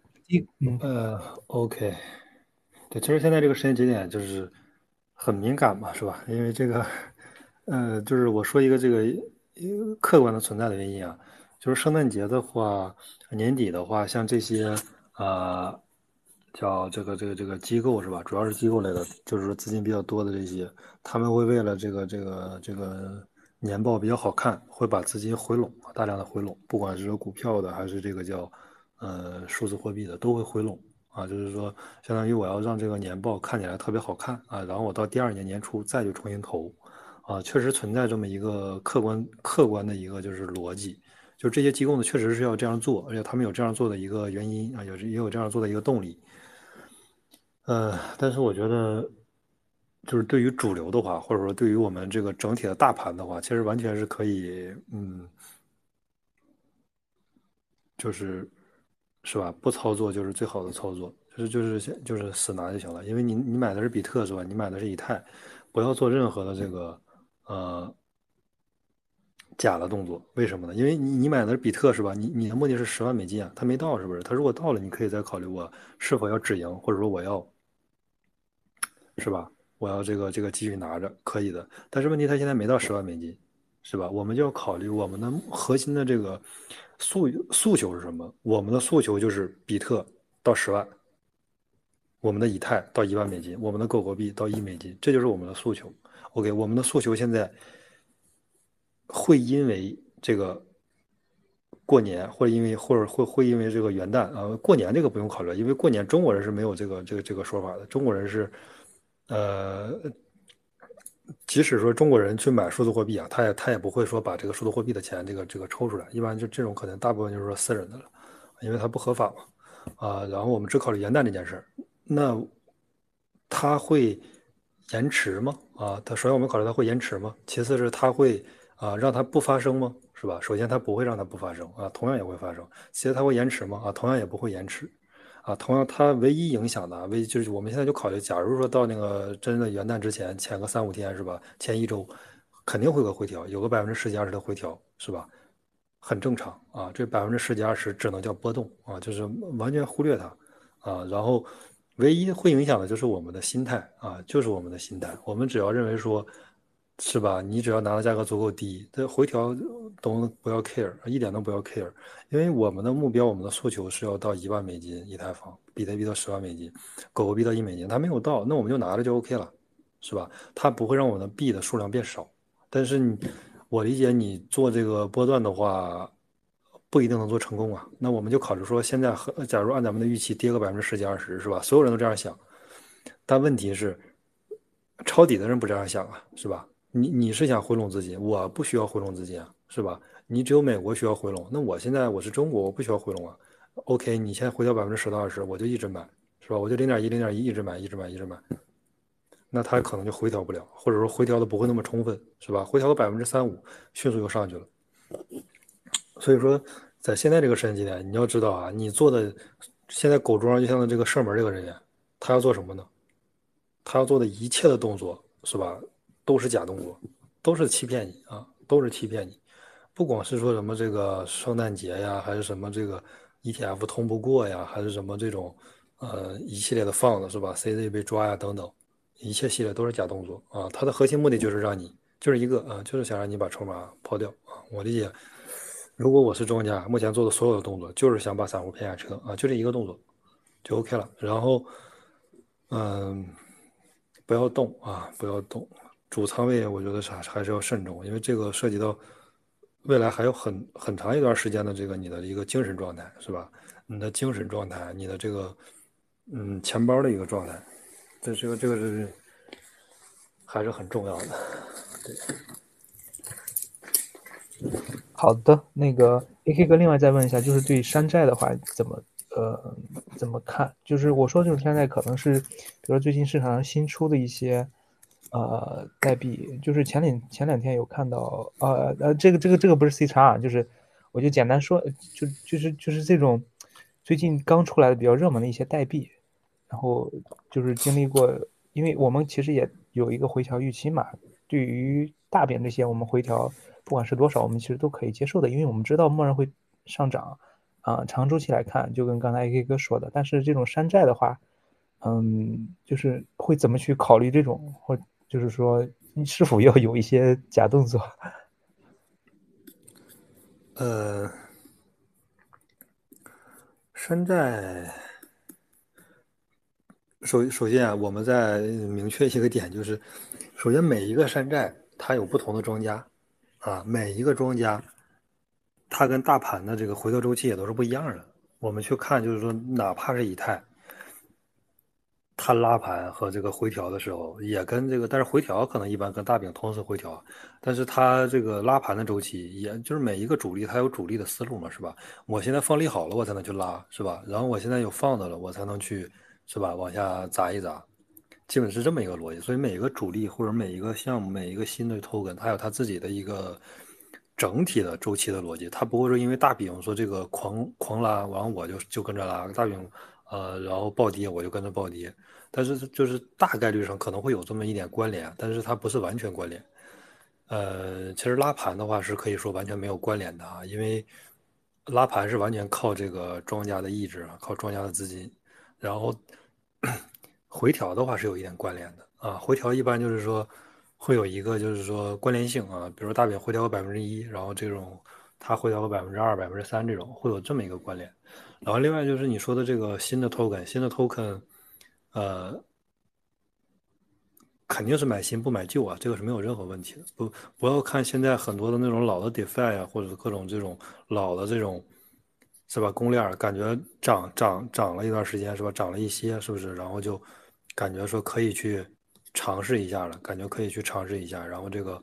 呃，OK，对，其实现在这个时间节点就是很敏感嘛，是吧？因为这个，呃，就是我说一个这个客观的存在的原因啊，就是圣诞节的话，年底的话，像这些啊，叫这个这个这个机构是吧？主要是机构类的，就是说资金比较多的这些，他们会为了这个这个这个年报比较好看，会把资金回笼，大量的回笼，不管是股票的还是这个叫。呃，数字货币的都会回笼啊，就是说，相当于我要让这个年报看起来特别好看啊，然后我到第二年年初再去重新投，啊，确实存在这么一个客观客观的一个就是逻辑，就这些机构呢确实是要这样做，而且他们有这样做的一个原因啊，有也有这样做的一个动力。呃，但是我觉得，就是对于主流的话，或者说对于我们这个整体的大盘的话，其实完全是可以，嗯，就是。是吧？不操作就是最好的操作，就是就是就是死拿就行了，因为你你买的是比特是吧？你买的是以太，不要做任何的这个呃假的动作。为什么呢？因为你你买的是比特是吧？你你的目的是十万美金啊，它没到是不是？它如果到了，你可以再考虑我是否要止盈，或者说我要是吧？我要这个这个继续拿着，可以的。但是问题它现在没到十万美金，是吧？我们就要考虑我们的核心的这个诉诉求是什么？我们的诉求就是比特到十万。我们的以太到一万美金，我们的狗狗币到一美金，这就是我们的诉求。OK，我们的诉求现在会因为这个过年，或者因为或者会会因为这个元旦啊，过年这个不用考虑，因为过年中国人是没有这个这个这个说法的。中国人是呃，即使说中国人去买数字货币啊，他也他也不会说把这个数字货币的钱这个这个抽出来，一般就这种可能大部分就是说私人的了，因为它不合法嘛啊。然后我们只考虑元旦这件事儿。那它会延迟吗？啊，它首先我们考虑它会延迟吗？其次是它会啊让它不发生吗？是吧？首先它不会让它不发生啊，同样也会发生。其次它会延迟吗？啊，同样也不会延迟。啊，同样它唯一影响的，唯就是我们现在就考虑，假如说到那个真的元旦之前前个三五天是吧？前一周肯定会有个回调，有个百分之十几二十的回调是吧？很正常啊，这百分之十几二十只能叫波动啊，就是完全忽略它啊，然后。唯一会影响的就是我们的心态啊，就是我们的心态。我们只要认为说，是吧？你只要拿的价格足够低，这回调都不要 care，一点都不要 care。因为我们的目标，我们的诉求是要到一万美金一台房，比特币到十万美金，狗狗币到一美金，它没有到，那我们就拿着就 OK 了，是吧？它不会让我们的币的数量变少。但是你，我理解你做这个波段的话。不一定能做成功啊，那我们就考虑说，现在和假如按咱们的预期跌个百分之十几二十，是吧？所有人都这样想，但问题是，抄底的人不这样想啊，是吧？你你是想回笼资金，我不需要回笼资金啊，是吧？你只有美国需要回笼，那我现在我是中国，我不需要回笼啊。OK，你现在回调百分之十到二十，我就一直买，是吧？我就零点一零点一一直买，一直买，一直买，那它可能就回调不了，或者说回调的不会那么充分，是吧？回调个百分之三五，迅速又上去了，所以说。在现在这个时间节点，你要知道啊，你做的现在狗庄就像这个射门这个人员，他要做什么呢？他要做的一切的动作是吧，都是假动作，都是欺骗你啊，都是欺骗你。不光是说什么这个圣诞节呀，还是什么这个 ETF 通不过呀，还是什么这种呃一系列的放的是吧？CZ 被抓呀等等，一切系列都是假动作啊。它的核心目的就是让你就是一个啊，就是想让你把筹码抛掉啊。我理解。如果我是庄家，目前做的所有的动作就是想把散户骗下车啊，就这一个动作就 OK 了。然后，嗯，不要动啊，不要动。主仓位我觉得啥还是要慎重，因为这个涉及到未来还有很很长一段时间的这个你的一个精神状态，是吧？你的精神状态，你的这个嗯钱包的一个状态，这这个这个是还是很重要的，对。好的，那个 AK 哥，另外再问一下，就是对山寨的话怎么呃怎么看？就是我说这种山寨可能是，比如说最近市场上新出的一些呃代币，就是前两前两天有看到，呃呃这个这个这个不是 C 叉，就是我就简单说，就就是就是这种最近刚出来的比较热门的一些代币，然后就是经历过，因为我们其实也有一个回调预期嘛，对于大饼这些我们回调。不管是多少，我们其实都可以接受的，因为我们知道默认会上涨，啊，长周期来看，就跟刚才 AK 哥说的。但是这种山寨的话，嗯，就是会怎么去考虑这种，或就是说，你是否要有一些假动作？呃，山寨，首首先啊，我们在明确一个点，就是首先每一个山寨它有不同的庄家。啊，每一个庄家，它跟大盘的这个回调周期也都是不一样的。我们去看，就是说，哪怕是以太，它拉盘和这个回调的时候，也跟这个，但是回调可能一般跟大饼同时回调，但是它这个拉盘的周期，也就是每一个主力它有主力的思路嘛，是吧？我现在放利好了，我才能去拉，是吧？然后我现在有放的了，我才能去，是吧？往下砸一砸。基本是这么一个逻辑，所以每一个主力或者每一个项目、每一个新的 token，它有它自己的一个整体的周期的逻辑，它不会说因为大饼说这个狂狂拉，完我就就跟着拉，大饼呃，然后暴跌我就跟着暴跌，但是就是大概率上可能会有这么一点关联，但是它不是完全关联。呃，其实拉盘的话是可以说完全没有关联的啊，因为拉盘是完全靠这个庄家的意志啊，靠庄家的资金，然后 回调的话是有一点关联的啊，回调一般就是说会有一个就是说关联性啊，比如大饼回调个百分之一，然后这种它回调个百分之二、百分之三这种会有这么一个关联。然后另外就是你说的这个新的 token，新的 token，呃。肯定是买新不买旧啊，这个是没有任何问题的。不不要看现在很多的那种老的 DeFi 啊，或者是各种这种老的这种，是吧？公链感觉涨涨涨了一段时间，是吧？涨了一些，是不是？然后就感觉说可以去尝试一下了，感觉可以去尝试一下，然后这个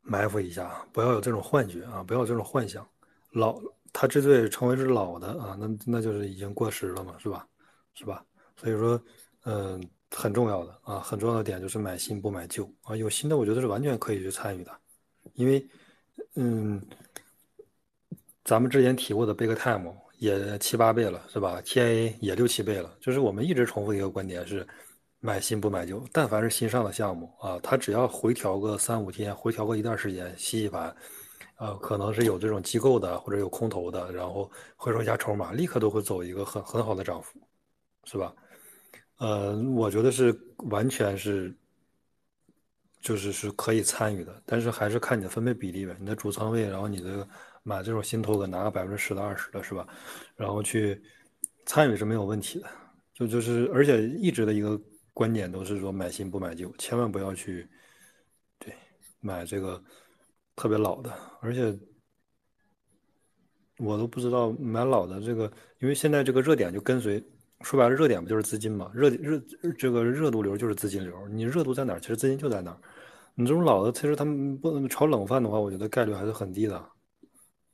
埋伏一下，不要有这种幻觉啊，不要有这种幻想。老它之所以称为是老的啊，那那就是已经过时了嘛，是吧？是吧？所以说，嗯。很重要的啊，很重要的点就是买新不买旧啊。有新的，我觉得是完全可以去参与的，因为，嗯，咱们之前提过的 Big Time 也七八倍了，是吧？TIA 也六七倍了。就是我们一直重复一个观点是，买新不买旧。但凡是新上的项目啊，它只要回调个三五天，回调个一段时间，洗洗盘，呃，可能是有这种机构的或者有空头的，然后回收一下筹码，立刻都会走一个很很好的涨幅，是吧？呃，我觉得是完全是，就是是可以参与的，但是还是看你的分配比例呗。你的主仓位，然后你的买这种新头的拿个百分之十到二十的是吧？然后去参与是没有问题的。就就是，而且一直的一个观点都是说买新不买旧，千万不要去对买这个特别老的。而且我都不知道买老的这个，因为现在这个热点就跟随。说白了，热点不就是资金嘛？热热这个热度流就是资金流。你热度在哪儿，其实资金就在哪儿。你这种老的，其实他们不炒冷饭的话，我觉得概率还是很低的。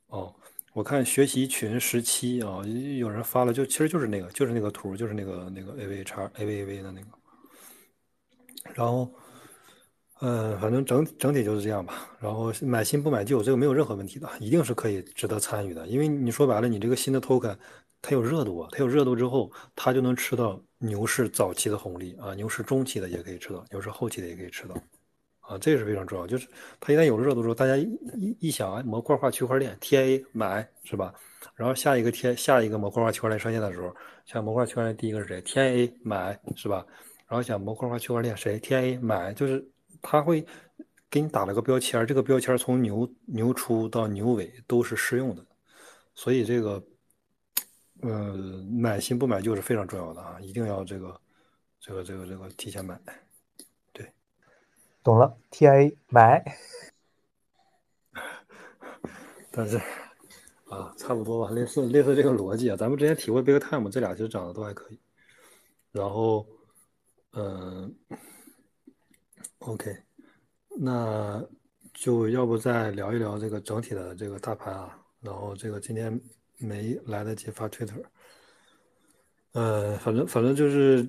哦，我看学习群十七啊，有人发了，就其实就是那个，就是那个图，就是那个那个 A V 叉 A V A V 的那个。然后，嗯，反正整整体就是这样吧。然后买新不买旧，这个没有任何问题的，一定是可以值得参与的。因为你说白了，你这个新的 token。它有热度啊，它有热度之后，它就能吃到牛市早期的红利啊，牛市中期的也可以吃到，牛市后期的也可以吃到，啊，这个是非常重要。就是它一旦有热度之后，大家一一想啊，模块化区块链 TA 买是吧？然后下一个天下一个模块化区块链上线的时候，像模块区块链第一个是谁？TA 买是吧？然后想模块化区块链谁？TA 买，就是它会给你打了个标签，这个标签从牛牛初到牛尾都是适用的，所以这个。嗯，买新不买旧是非常重要的啊，一定要这个，这个，这个，这个提前买。对，懂了，TIA 买。但是啊，差不多吧，类似类似这个逻辑啊。咱们之前提过 Big Time，这俩其实涨得都还可以。然后，嗯，OK，那就要不再聊一聊这个整体的这个大盘啊。然后这个今天。没来得及发 Twitter，呃，反正反正就是，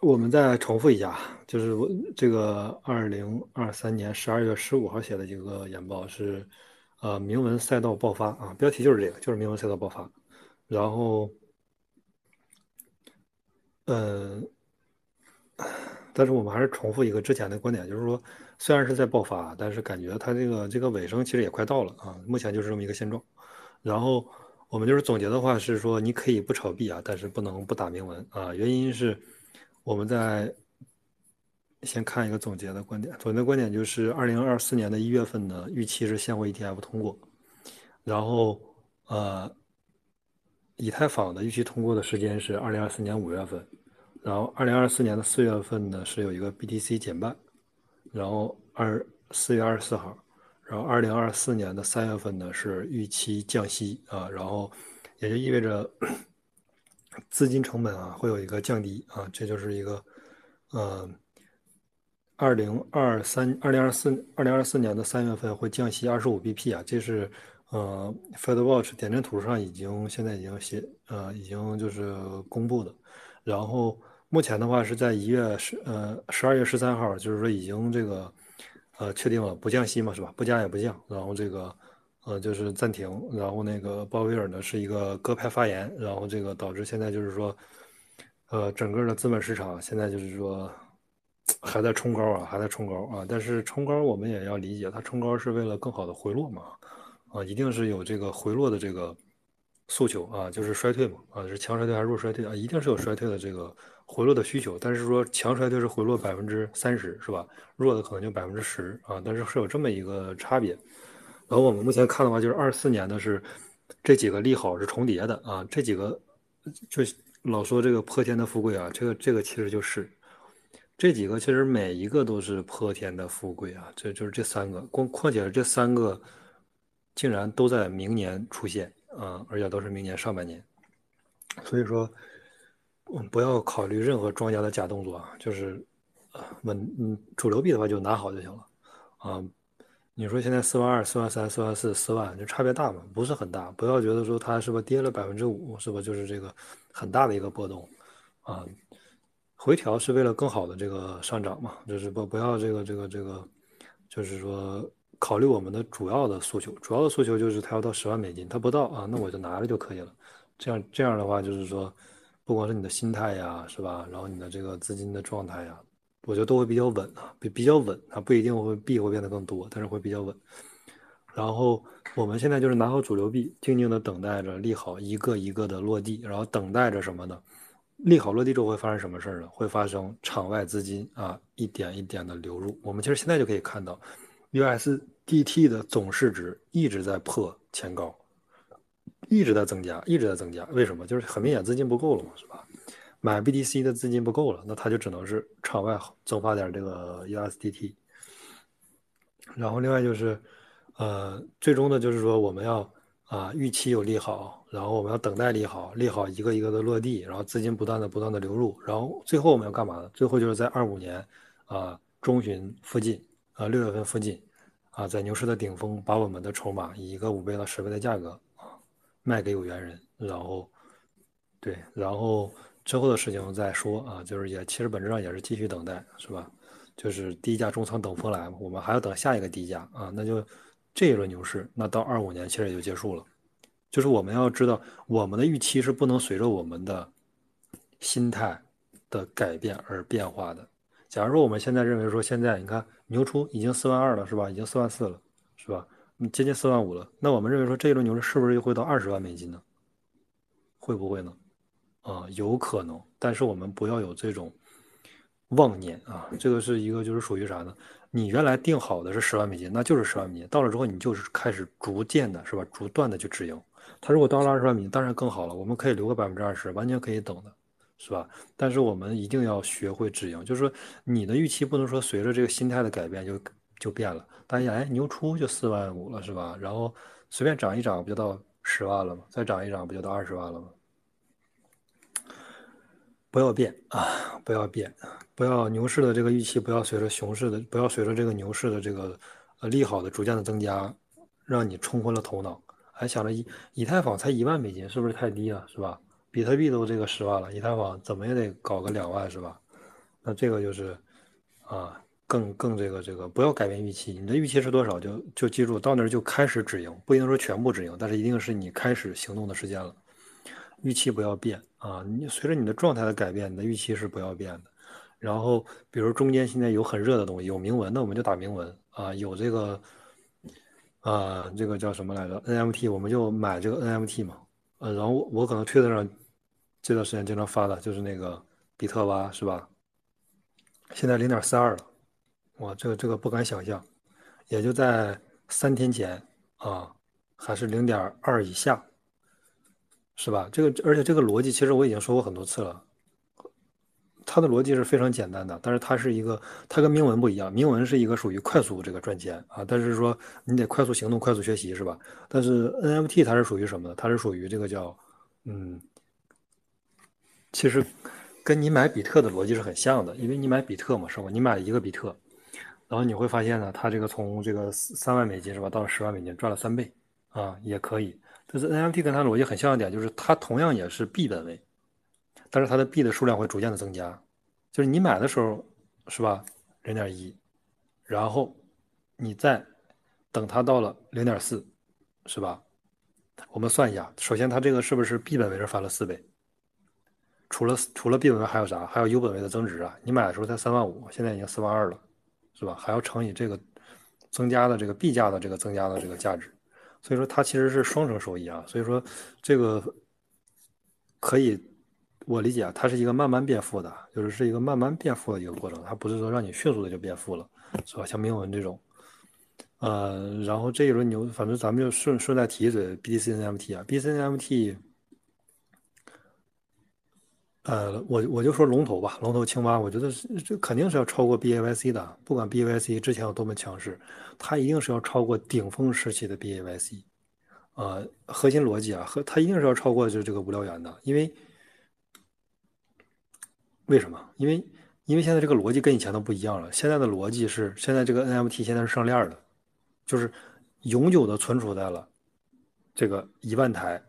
我们再重复一下，就是我这个二零二三年十二月十五号写的一个研报是，呃，铭文赛道爆发啊，标题就是这个，就是铭文赛道爆发，然后，嗯，但是我们还是重复一个之前的观点，就是说，虽然是在爆发，但是感觉它这个这个尾声其实也快到了啊，目前就是这么一个现状。然后我们就是总结的话是说，你可以不炒币啊，但是不能不打铭文啊。原因是我们在先看一个总结的观点，总结的观点就是二零二四年的一月份呢，预期是现货 ETF 通过，然后呃，以太坊的预期通过的时间是二零二四年五月份，然后二零二四年的四月份呢是有一个 BTC 减半，然后二四月二十四号。然后，二零二四年的三月份呢是预期降息啊，然后也就意味着 资金成本啊会有一个降低啊，这就是一个呃，二零二三、二零二四、二零二四年的三月份会降息二十五 BP 啊，这是呃 Fed Watch 点阵图上已经现在已经写呃已经就是公布的，然后目前的话是在一月十呃十二月十三号，就是说已经这个。呃，确定了不降息嘛，是吧？不加也不降，然后这个，呃，就是暂停。然后那个鲍威尔呢是一个鸽派发言，然后这个导致现在就是说，呃，整个的资本市场现在就是说还在冲高啊，还在冲高啊。但是冲高我们也要理解，它冲高是为了更好的回落嘛，啊，一定是有这个回落的这个诉求啊，就是衰退嘛，啊，是强衰退还是弱衰退啊？一定是有衰退的这个。回落的需求，但是说强衰退是回落百分之三十，是吧？弱的可能就百分之十啊，但是是有这么一个差别。然后我们目前看的话，就是二四年的是这几个利好是重叠的啊，这几个就老说这个破天的富贵啊，这个这个其实就是这几个，其实每一个都是破天的富贵啊，这就是这三个，光况且这三个竟然都在明年出现啊，而且都是明年上半年，所以说。嗯，不要考虑任何庄家的假动作啊，就是，稳，嗯，主流币的话就拿好就行了，啊，你说现在四万二、四万三、四万四、四万，就差别大吗？不是很大，不要觉得说它是不是跌了百分之五，是不就是这个很大的一个波动，啊，回调是为了更好的这个上涨嘛，就是不不要这个这个这个，就是说考虑我们的主要的诉求，主要的诉求就是它要到十万美金，它不到啊，那我就拿着就可以了，这样这样的话就是说。不光是你的心态呀，是吧？然后你的这个资金的状态呀，我觉得都会比较稳啊，比比较稳啊，不一定会币会变得更多，但是会比较稳。然后我们现在就是拿好主流币，静静的等待着利好一个一个的落地，然后等待着什么呢？利好落地之后会发生什么事儿呢？会发生场外资金啊一点一点的流入。我们其实现在就可以看到，USDT 的总市值一直在破前高。一直在增加，一直在增加，为什么？就是很明显资金不够了嘛，是吧？买 BTC 的资金不够了，那他就只能是场外增发点这个 USDT。然后另外就是，呃，最终的就是说我们要啊预期有利好，然后我们要等待利好，利好一个一个的落地，然后资金不断的不断的流入，然后最后我们要干嘛呢？最后就是在二五年啊中旬附近啊六月份附近啊在牛市的顶峰，把我们的筹码以一个五倍到十倍的价格啊。卖给有缘人，然后，对，然后之后的事情再说啊，就是也其实本质上也是继续等待，是吧？就是低价中仓等风来嘛，我们还要等下一个低价啊，那就这一轮牛市，那到二五年其实也就结束了。就是我们要知道，我们的预期是不能随着我们的心态的改变而变化的。假如说我们现在认为说现在你看牛出已经四万二了，是吧？已经四万四了，是吧？接近四万五了，那我们认为说这一轮牛市是不是又会到二十万美金呢？会不会呢？啊，有可能，但是我们不要有这种妄念啊。这个是一个就是属于啥呢？你原来定好的是十万美金，那就是十万美金，到了之后你就是开始逐渐的是吧，逐段的去止盈。它如果到了二十万美金，当然更好了，我们可以留个百分之二十，完全可以等的，是吧？但是我们一定要学会止盈，就是说你的预期不能说随着这个心态的改变就。就变了，大家哎，牛出就四万五了是吧？然后随便涨一涨不就到十万了吗？再涨一涨不就到二十万了吗？不要变啊，不要变，不要牛市的这个预期不要随着熊市的，不要随着这个牛市的这个呃利好的逐渐的增加，让你冲昏了头脑，还想着以以太坊才一万美金是不是太低了是吧？比特币都这个十万了，以太坊怎么也得搞个两万是吧？那这个就是啊。更更这个这个不要改变预期，你的预期是多少就就记住到那儿就开始止盈，不一定说全部止盈，但是一定是你开始行动的时间了。预期不要变啊，你随着你的状态的改变，你的预期是不要变的。然后比如中间现在有很热的东西，有铭文，那我们就打铭文啊，有这个啊这个叫什么来着？NMT，我们就买这个 NMT 嘛。呃，然后我可能推特上这段时间经常发的就是那个比特蛙是吧？现在零点四二了。哇，这个这个不敢想象，也就在三天前啊，还是零点二以下，是吧？这个而且这个逻辑其实我已经说过很多次了，它的逻辑是非常简单的，但是它是一个，它跟铭文不一样，铭文是一个属于快速这个赚钱啊，但是说你得快速行动、快速学习，是吧？但是 NFT 它是属于什么呢？它是属于这个叫嗯，其实跟你买比特的逻辑是很像的，因为你买比特嘛，是吧？你买了一个比特。然后你会发现呢，它这个从这个三万美金是吧，到了十万美金，赚了三倍啊，也可以。但是 NFT 跟它逻辑很像一点，就是它同样也是币本位，但是它的币的数量会逐渐的增加。就是你买的时候是吧，零点一，然后你再等它到了零点四，是吧？我们算一下，首先它这个是不是 B 本位是翻了四倍？除了除了 B 本位还有啥？还有 U 本位的增值啊！你买的时候才三万五，现在已经四万二了，是吧？还要乘以这个增加的这个 B 价的这个增加的这个价值，所以说它其实是双重收益啊。所以说这个可以我理解啊，它是一个慢慢变富的，就是是一个慢慢变富的一个过程，它不是说让你迅速的就变富了，是吧？像铭文这种。呃，然后这一轮牛，反正咱们就顺顺带提一嘴 BTC NFT 啊，BTC NFT，呃，我我就说龙头吧，龙头青蛙，我觉得这肯定是要超过 BAYC 的，不管 BAYC 之前有多么强势，它一定是要超过顶峰时期的 BAYC，呃，核心逻辑啊，和它一定是要超过就这个无聊猿的，因为为什么？因为因为现在这个逻辑跟以前都不一样了，现在的逻辑是现在这个 NFT 现在是上链的。就是永久的存储在了这个一万台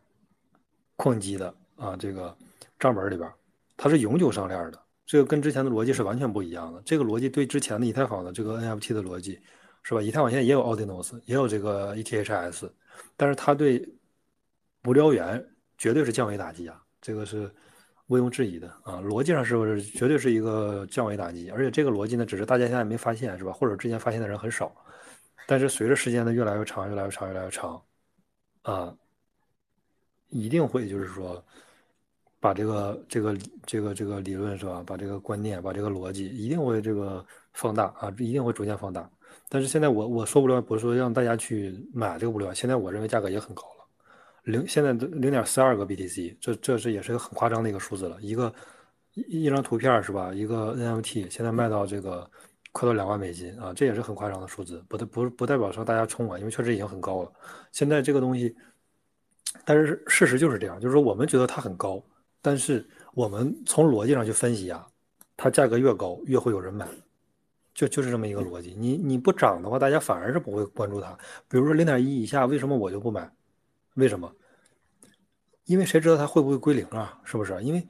矿机的啊这个账本里边，它是永久上链的。这个跟之前的逻辑是完全不一样的。这个逻辑对之前的以太坊的这个 NFT 的逻辑是吧？以太坊现在也有 Ordinals，也有这个 ETHS，但是它对无聊猿绝对是降维打击啊！这个是毋庸置疑的啊！逻辑上是不是绝对是一个降维打击？而且这个逻辑呢，只是大家现在没发现是吧？或者之前发现的人很少。但是随着时间的越来越长，越来越长，越来越长，啊，一定会就是说，把这个这个这个这个理论是吧？把这个观念，把这个逻辑，一定会这个放大啊，一定会逐渐放大。但是现在我我说不了，不是说让大家去买这个物料，现在我认为价格也很高了，零现在零点四二个 BTC，这这是也是个很夸张的一个数字了，一个一一张图片是吧？一个 NFT 现在卖到这个。快到两万美金啊，这也是很夸张的数字，不不不代表说大家冲啊，因为确实已经很高了。现在这个东西，但是事实就是这样，就是说我们觉得它很高，但是我们从逻辑上去分析啊，它价格越高越会有人买，就就是这么一个逻辑。你你不涨的话，大家反而是不会关注它。比如说零点一以下，为什么我就不买？为什么？因为谁知道它会不会归零啊？是不是？因为。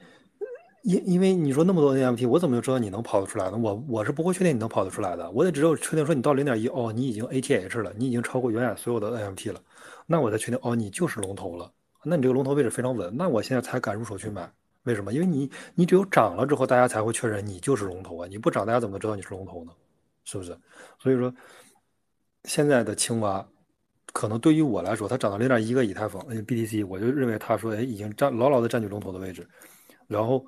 因因为你说那么多 NFT，我怎么就知道你能跑得出来呢？我我是不会确定你能跑得出来的。我得只有确定说你到零点一，哦，你已经 ATH 了，你已经超过原来所有的 NFT 了，那我才确定哦，你就是龙头了。那你这个龙头位置非常稳，那我现在才敢入手去买。为什么？因为你你只有涨了之后，大家才会确认你就是龙头啊。你不涨，大家怎么知道你是龙头呢？是不是？所以说，现在的青蛙，可能对于我来说，它涨到零点一个以太坊 BTC，我就认为它说，哎，已经占牢牢的占据龙头的位置，然后。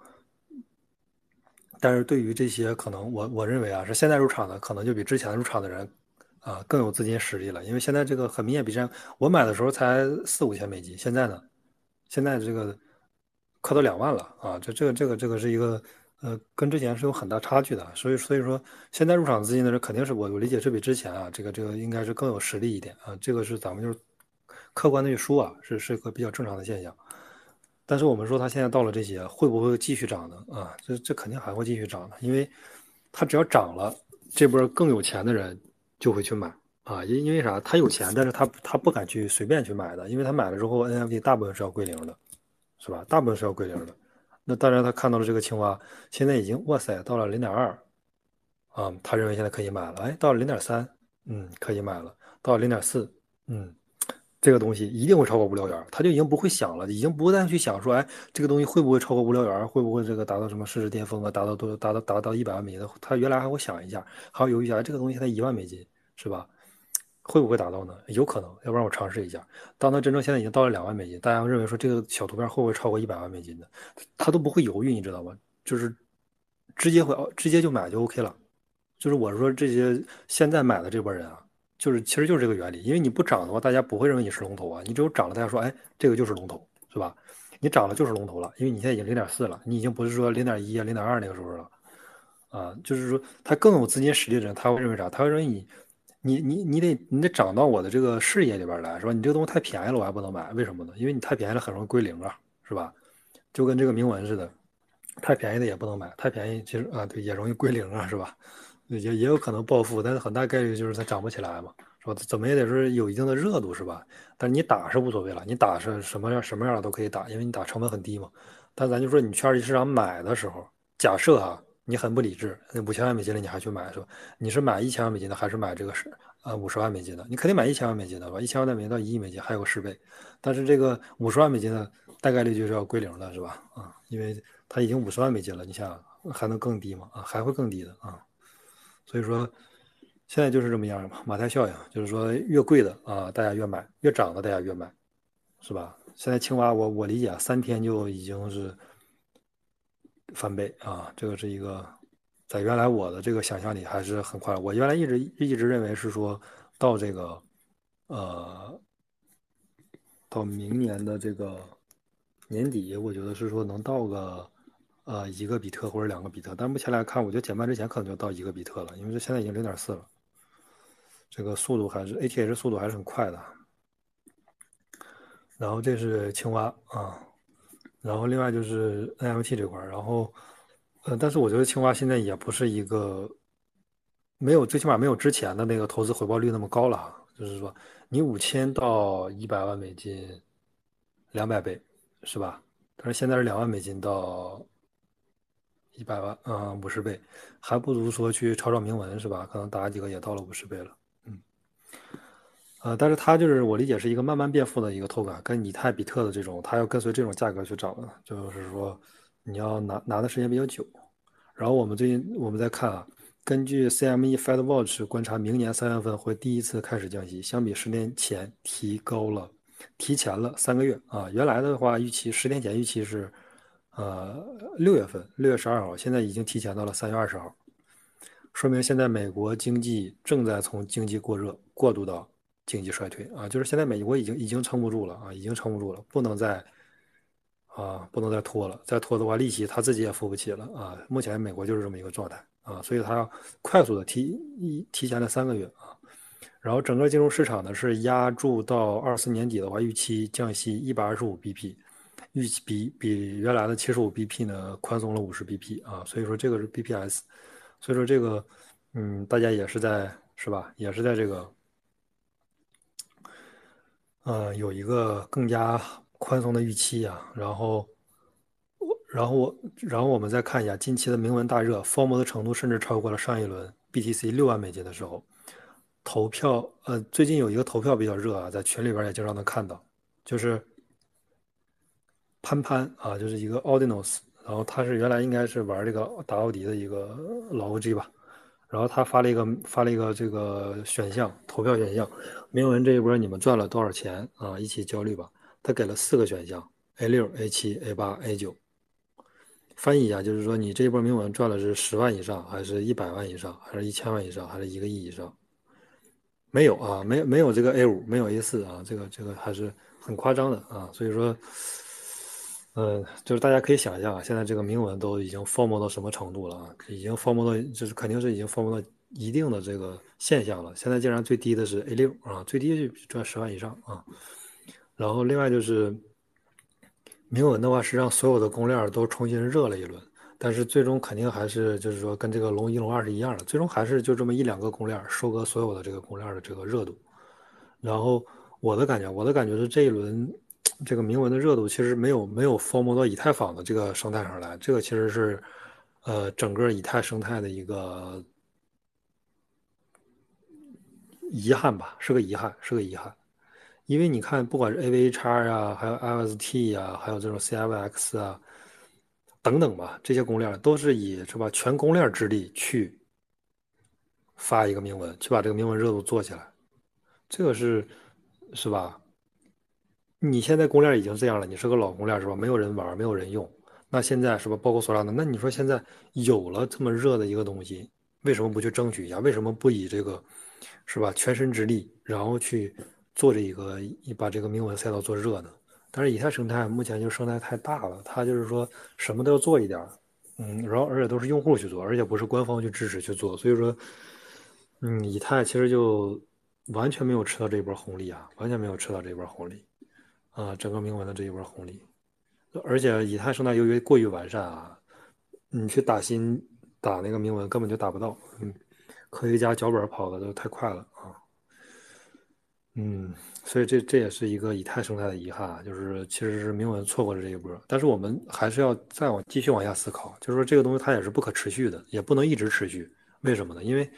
但是对于这些可能，我我认为啊，是现在入场的，可能就比之前入场的人，啊更有资金实力了。因为现在这个很明显比之前，我买的时候才四五千美金，现在呢，现在这个快到两万了啊！这这个这个这个是一个呃，跟之前是有很大差距的。所以所以说，现在入场资金的人肯定是我我理解是比之前啊，这个这个应该是更有实力一点啊。这个是咱们就是客观的去说啊，是是个比较正常的现象。但是我们说它现在到了这些，会不会继续涨呢？啊，这这肯定还会继续涨的，因为它只要涨了，这波更有钱的人就会去买啊，因因为啥？他有钱，但是他他不敢去随便去买的，因为他买了之后，NFT 大部分是要归零的，是吧？大部分是要归零的。那当然，他看到了这个青蛙，现在已经哇塞到了零点二，啊，他认为现在可以买了。哎，到了零点三，嗯，可以买了。到了零点四，嗯。这个东西一定会超过无聊猿，他就已经不会想了，已经不再去想说，哎，这个东西会不会超过无聊猿，会不会这个达到什么市值巅峰啊，达到多达到达到一百万美金？他原来还会想一下，还要犹豫一下，这个东西才一万美金，是吧？会不会达到呢？有可能，要不然我尝试一下。当他真正现在已经到了两万美金，大家认为说这个小图片会不会超过一百万美金的？他都不会犹豫，你知道吗？就是直接会直接就买就 OK 了。就是我说这些现在买的这波人啊。就是，其实就是这个原理，因为你不涨的话，大家不会认为你是龙头啊。你只有涨了，大家说，哎，这个就是龙头，是吧？你涨了就是龙头了，因为你现在已经零点四了，你已经不是说零点一啊、零点二那个时候了，啊，就是说他更有资金实力的人，他会认为啥？他会认为你，你，你，你得，你得涨到我的这个视野里边来，是吧？你这个东西太便宜了，我还不能买，为什么呢？因为你太便宜了，很容易归零啊，是吧？就跟这个铭文似的，太便宜的也不能买，太便宜其实啊，对，也容易归零啊，是吧？也也有可能暴富，但是很大概率就是它涨不起来嘛，是吧？怎么也得是有一定的热度，是吧？但是你打是无所谓了，你打是什么样什么样的都可以打，因为你打成本很低嘛。但咱就说你去二级市场买的时候，假设啊，你很不理智，那五千万美金了你还去买是吧？你是买一千万美金的还是买这个是呃五十万美金的？你肯定买一千万美金的吧？一千万美金到一亿美金还有个十倍，但是这个五十万美金的大概率就是要归零的是吧？啊，因为它已经五十万美金了，你想还能更低吗？啊，还会更低的啊，所以说现在就是这么样嘛，马太效应就是说越贵的啊大家越买，越涨的大家越买，是吧？现在青蛙我我理解三天就已经是。翻倍啊，这个是一个，在原来我的这个想象里还是很快。我原来一直一直认为是说到这个，呃，到明年的这个年底，我觉得是说能到个呃一个比特或者两个比特。但目前来看，我觉得减半之前可能就到一个比特了，因为这现在已经零点四了，这个速度还是 ATH 速度还是很快的。然后这是青蛙啊。然后另外就是 NFT 这块儿，然后，呃，但是我觉得青蛙现在也不是一个没有最起码没有之前的那个投资回报率那么高了。就是说，你五千到一百万美金，两百倍，是吧？但是现在是两万美金到一百万，嗯，五十倍，还不如说去炒炒铭文，是吧？可能打几个也到了五十倍了。呃，但是它就是我理解是一个慢慢变富的一个透感跟以太、比特的这种，它要跟随这种价格去涨的，就是说你要拿拿的时间比较久。然后我们最近我们在看啊，根据 CME Fed Watch 观察，明年三月份会第一次开始降息，相比十年前提高了，提前了三个月啊。原来的话预期十年前预期是呃六月份，六月十二号，现在已经提前到了三月二十号，说明现在美国经济正在从经济过热过渡到。经济衰退啊，就是现在美国已经已经撑不住了啊，已经撑不住了，不能再啊，不能再拖了，再拖的话，利息他自己也付不起了啊。目前美国就是这么一个状态啊，所以他要快速的提一提前了三个月啊。然后整个金融市场呢是压住到二四年底的话，预期降息一百二十五 BP，预期比比原来的七十五 BP 呢宽松了五十 BP 啊，所以说这个是 BPS，所以说这个嗯，大家也是在是吧，也是在这个。呃，有一个更加宽松的预期啊，然后我，然后我，然后我们再看一下近期的铭文大热，form 的程度甚至超过了上一轮 BTC 六万美金的时候，投票，呃，最近有一个投票比较热啊，在群里边也经常能看到，就是潘潘啊，就是一个 Audinos，然后他是原来应该是玩这个打奥迪的一个老 OG 吧。然后他发了一个发了一个这个选项投票选项，铭文这一波你们赚了多少钱啊？一起焦虑吧。他给了四个选项：A 六、A 七、A 八、A 九。翻译一下，就是说你这一波铭文赚了是十万以上，还是一百万以上，还是一千万以上，还是一个亿以上？没有啊，没没有这个 A 五，没有 A 四啊，这个这个还是很夸张的啊。所以说。嗯，就是大家可以想象啊，现在这个铭文都已经 form 到什么程度了啊？已经 form 到，就是肯定是已经 form 到一定的这个现象了。现在竟然最低的是 A 六啊，最低就赚十万以上啊。然后另外就是铭文的话，是让所有的公链都重新热了一轮，但是最终肯定还是就是说跟这个龙一龙二是一样的，最终还是就这么一两个公链收割所有的这个公链的这个热度。然后我的感觉，我的感觉是这一轮。这个铭文的热度其实没有没有 form 到以太坊的这个生态上来，这个其实是，呃，整个以太生态的一个遗憾吧，是个遗憾，是个遗憾。因为你看，不管是 AVH 呀，还有 LST 啊，还有这种 CFX 啊，等等吧，这些公链都是以是吧全公链之力去发一个铭文，去把这个铭文热度做起来，这个是是吧？你现在公链已经这样了，你是个老公链是吧？没有人玩，没有人用。那现在是吧？包括索拉纳，那你说现在有了这么热的一个东西，为什么不去争取一下？为什么不以这个是吧全身之力，然后去做这一个，把这个铭文赛道做热呢？但是以太生态目前就生态太大了，它就是说什么都要做一点，嗯，然后而且都是用户去做，而且不是官方去支持去做，所以说，嗯，以太其实就完全没有吃到这一波红利啊，完全没有吃到这一波红利。啊，整个铭文的这一波红利，而且以太生态由于过于完善啊，你去打新打那个铭文根本就打不到，嗯，科学家脚本跑的都太快了啊。嗯，所以这这也是一个以太生态的遗憾，就是其实是铭文错过了这一波，但是我们还是要再往继续往下思考，就是说这个东西它也是不可持续的，也不能一直持续。为什么呢？因为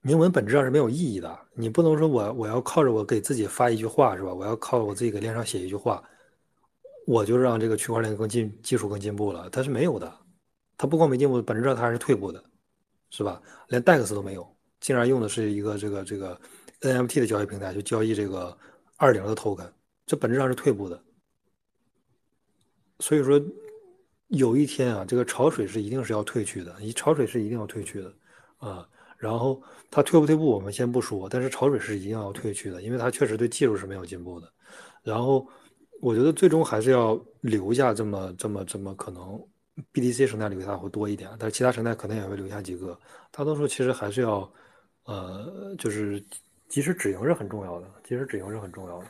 铭文本质上是没有意义的，你不能说我我要靠着我给自己发一句话是吧？我要靠我自己给链上写一句话，我就让这个区块链更进技术更进步了，它是没有的，它不光没进步，本质上它还是退步的，是吧？连 DEX 都没有，竟然用的是一个这个这个。NFT 的交易平台去交易这个二零的 token，这本质上是退步的。所以说，有一天啊，这个潮水是一定是要退去的，一潮水是一定要退去的啊。然后它退不退步我们先不说，但是潮水是一定要退去的，因为它确实对技术是没有进步的。然后我觉得最终还是要留下这么这么这么可能 BTC 生态留下会多一点，但是其他生态可能也会留下几个。大多数其实还是要呃，就是。及时止盈是很重要的，及时止盈是很重要的，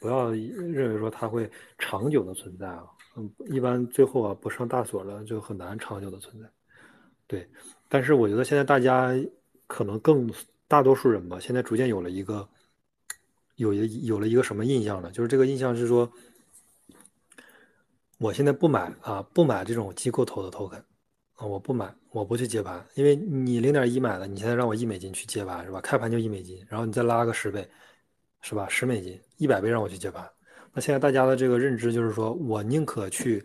不要认为说它会长久的存在啊，嗯，一般最后啊不上大锁了就很难长久的存在，对，但是我觉得现在大家可能更大多数人吧，现在逐渐有了一个有一有了一个什么印象呢？就是这个印象是说，我现在不买啊，不买这种机构投的 token。啊，我不买，我不去接盘，因为你零点一买了，你现在让我一美金去接盘是吧？开盘就一美金，然后你再拉个十倍，是吧？十美金，一百倍让我去接盘。那现在大家的这个认知就是说，我宁可去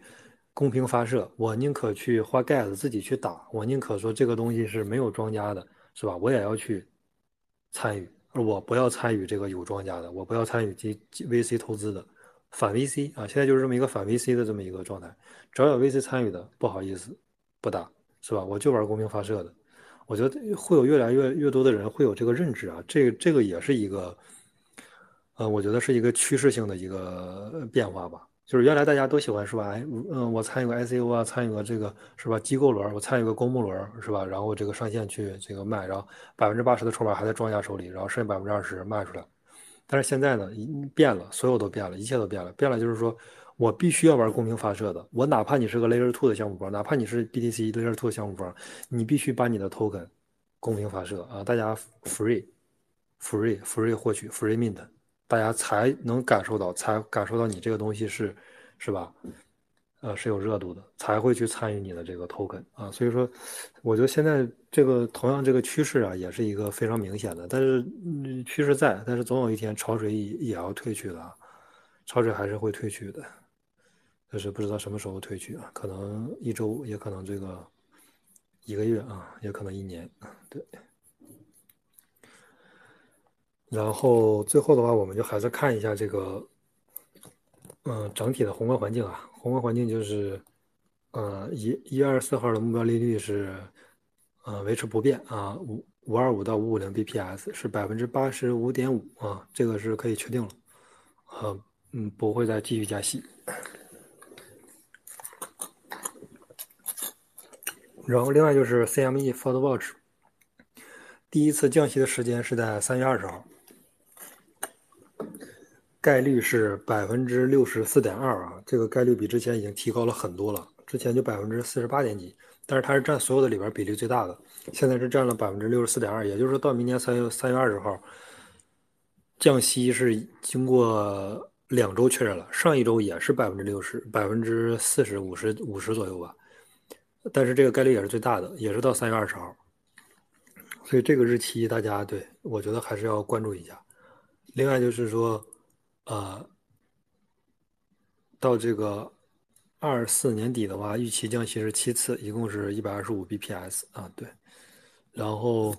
公平发射，我宁可去花盖子自己去打，我宁可说这个东西是没有庄家的，是吧？我也要去参与，我不要参与这个有庄家的，我不要参与这 VC 投资的反 VC 啊，现在就是这么一个反 VC 的这么一个状态，只要有 VC 参与的，不好意思。不打是吧？我就玩公平发射的，我觉得会有越来越越多的人会有这个认知啊。这这个也是一个，呃，我觉得是一个趋势性的一个变化吧。就是原来大家都喜欢是吧？哎，嗯，我参与个 ICO 啊，参与个这个是吧？机构轮，我参与个公募轮是吧？然后这个上线去这个卖，然后百分之八十的筹码还在庄家手里，然后剩下百分之二十卖出来。但是现在呢，变了，所有都变了，一切都变了，变了就是说。我必须要玩公平发射的，我哪怕你是个 Layer Two 的项目方，哪怕你是 BTC Layer Two 的项目方，你必须把你的 Token 公平发射啊！大家 Free Free Free 获取 Free Mint，大家才能感受到，才感受到你这个东西是是吧？呃，是有热度的，才会去参与你的这个 Token 啊！所以说，我觉得现在这个同样这个趋势啊，也是一个非常明显的，但是趋势在，但是总有一天潮水也也要退去的，潮水还是会退去的。但是不知道什么时候退去啊？可能一周，也可能这个一个月啊，也可能一年。对。然后最后的话，我们就还是看一下这个，嗯，整体的宏观环境啊。宏观环境就是，呃，一一月二十四号的目标利率是，呃，维持不变啊，五五二五到五五零 bps 是百分之八十五点五啊，这个是可以确定了，呃，嗯，不会再继续加息。然后，另外就是 CME Ford Watch，第一次降息的时间是在三月二十号，概率是百分之六十四点二啊，这个概率比之前已经提高了很多了，之前就百分之四十八点几，但是它是占所有的里边比例最大的，现在是占了百分之六十四点二，也就是说到明年三月三月二十号，降息是经过两周确认了，上一周也是百分之六十、百分之四十五十五十左右吧。但是这个概率也是最大的，也是到三月二十号，所以这个日期大家对我觉得还是要关注一下。另外就是说，呃，到这个二四年底的话，预期降息是七次，一共是一百二十五 bps 啊，对，然后。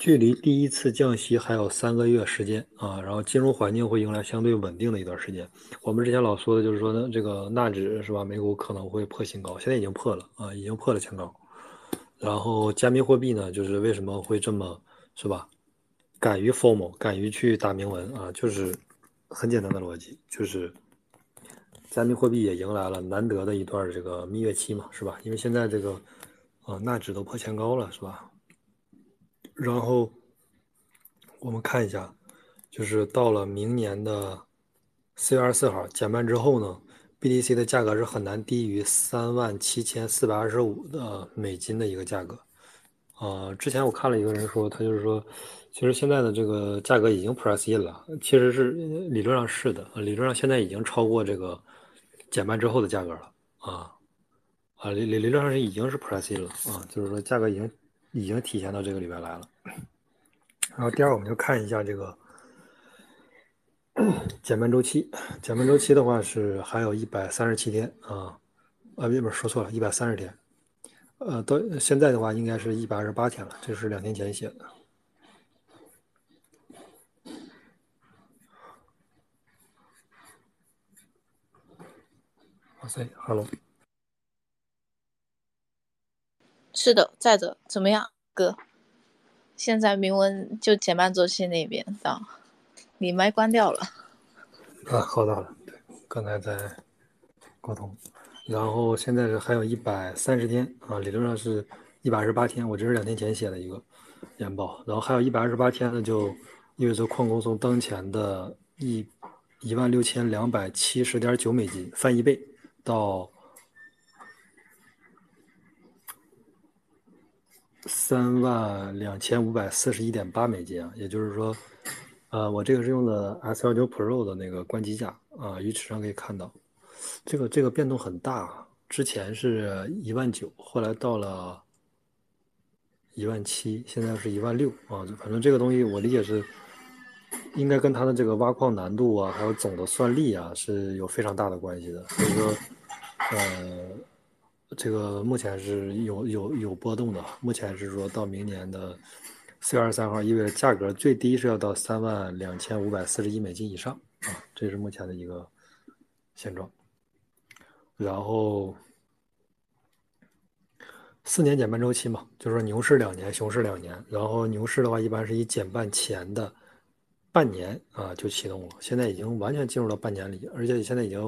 距离第一次降息还有三个月时间啊，然后金融环境会迎来相对稳定的一段时间。我们之前老说的就是说呢，这个纳指是吧？美股可能会破新高，现在已经破了啊，已经破了前高。然后加密货币呢，就是为什么会这么是吧？敢于 formal，敢于去打明文啊，就是很简单的逻辑，就是加密货币也迎来了难得的一段这个蜜月期嘛，是吧？因为现在这个啊纳指都破前高了，是吧？然后我们看一下，就是到了明年的四月二十四号减半之后呢，BTC 的价格是很难低于三万七千四百二十五的美金的一个价格。啊，之前我看了一个人说，他就是说，其实现在的这个价格已经 price in 了，其实是理论上是的，理论上现在已经超过这个减半之后的价格了啊啊，理理理论上是已经是 price in 了啊，就是说价格已经已经体现到这个里边来了。然后第二，我们就看一下这个减半周期，减半周期的话是还有一百三十七天啊，啊，别不是说错了，一百三十天。呃，到现在的话，应该是一百二十八天了。这是两天前写的。哇塞，Hello。是的，在的，怎么样，哥？现在铭文就减半周期那边的，你麦关掉了。啊，好的好的，对，刚才在沟通。然后现在是还有一百三十天啊，理论上是一百二十八天，我这是两天前写的一个研报。然后还有一百二十八天呢，就意味着矿工从当前的一一万六千两百七十点九美金翻一倍到三万两千五百四十一点八美金啊，也就是说，呃，我这个是用的 S 幺九 Pro 的那个关机价啊，鱼池上可以看到。这个这个变动很大，之前是一万九，后来到了一万七，现在是一万六啊。反正这个东西我理解是，应该跟它的这个挖矿难度啊，还有总的算力啊是有非常大的关系的。所以说，呃，这个目前是有有有波动的。目前是说到明年的四月二十三号，意味着价格最低是要到三万两千五百四十一美金以上啊，这是目前的一个现状。然后四年减半周期嘛，就是说牛市两年，熊市两年。然后牛市的话，一般是以减半前的半年啊就启动了。现在已经完全进入到半年里，而且现在已经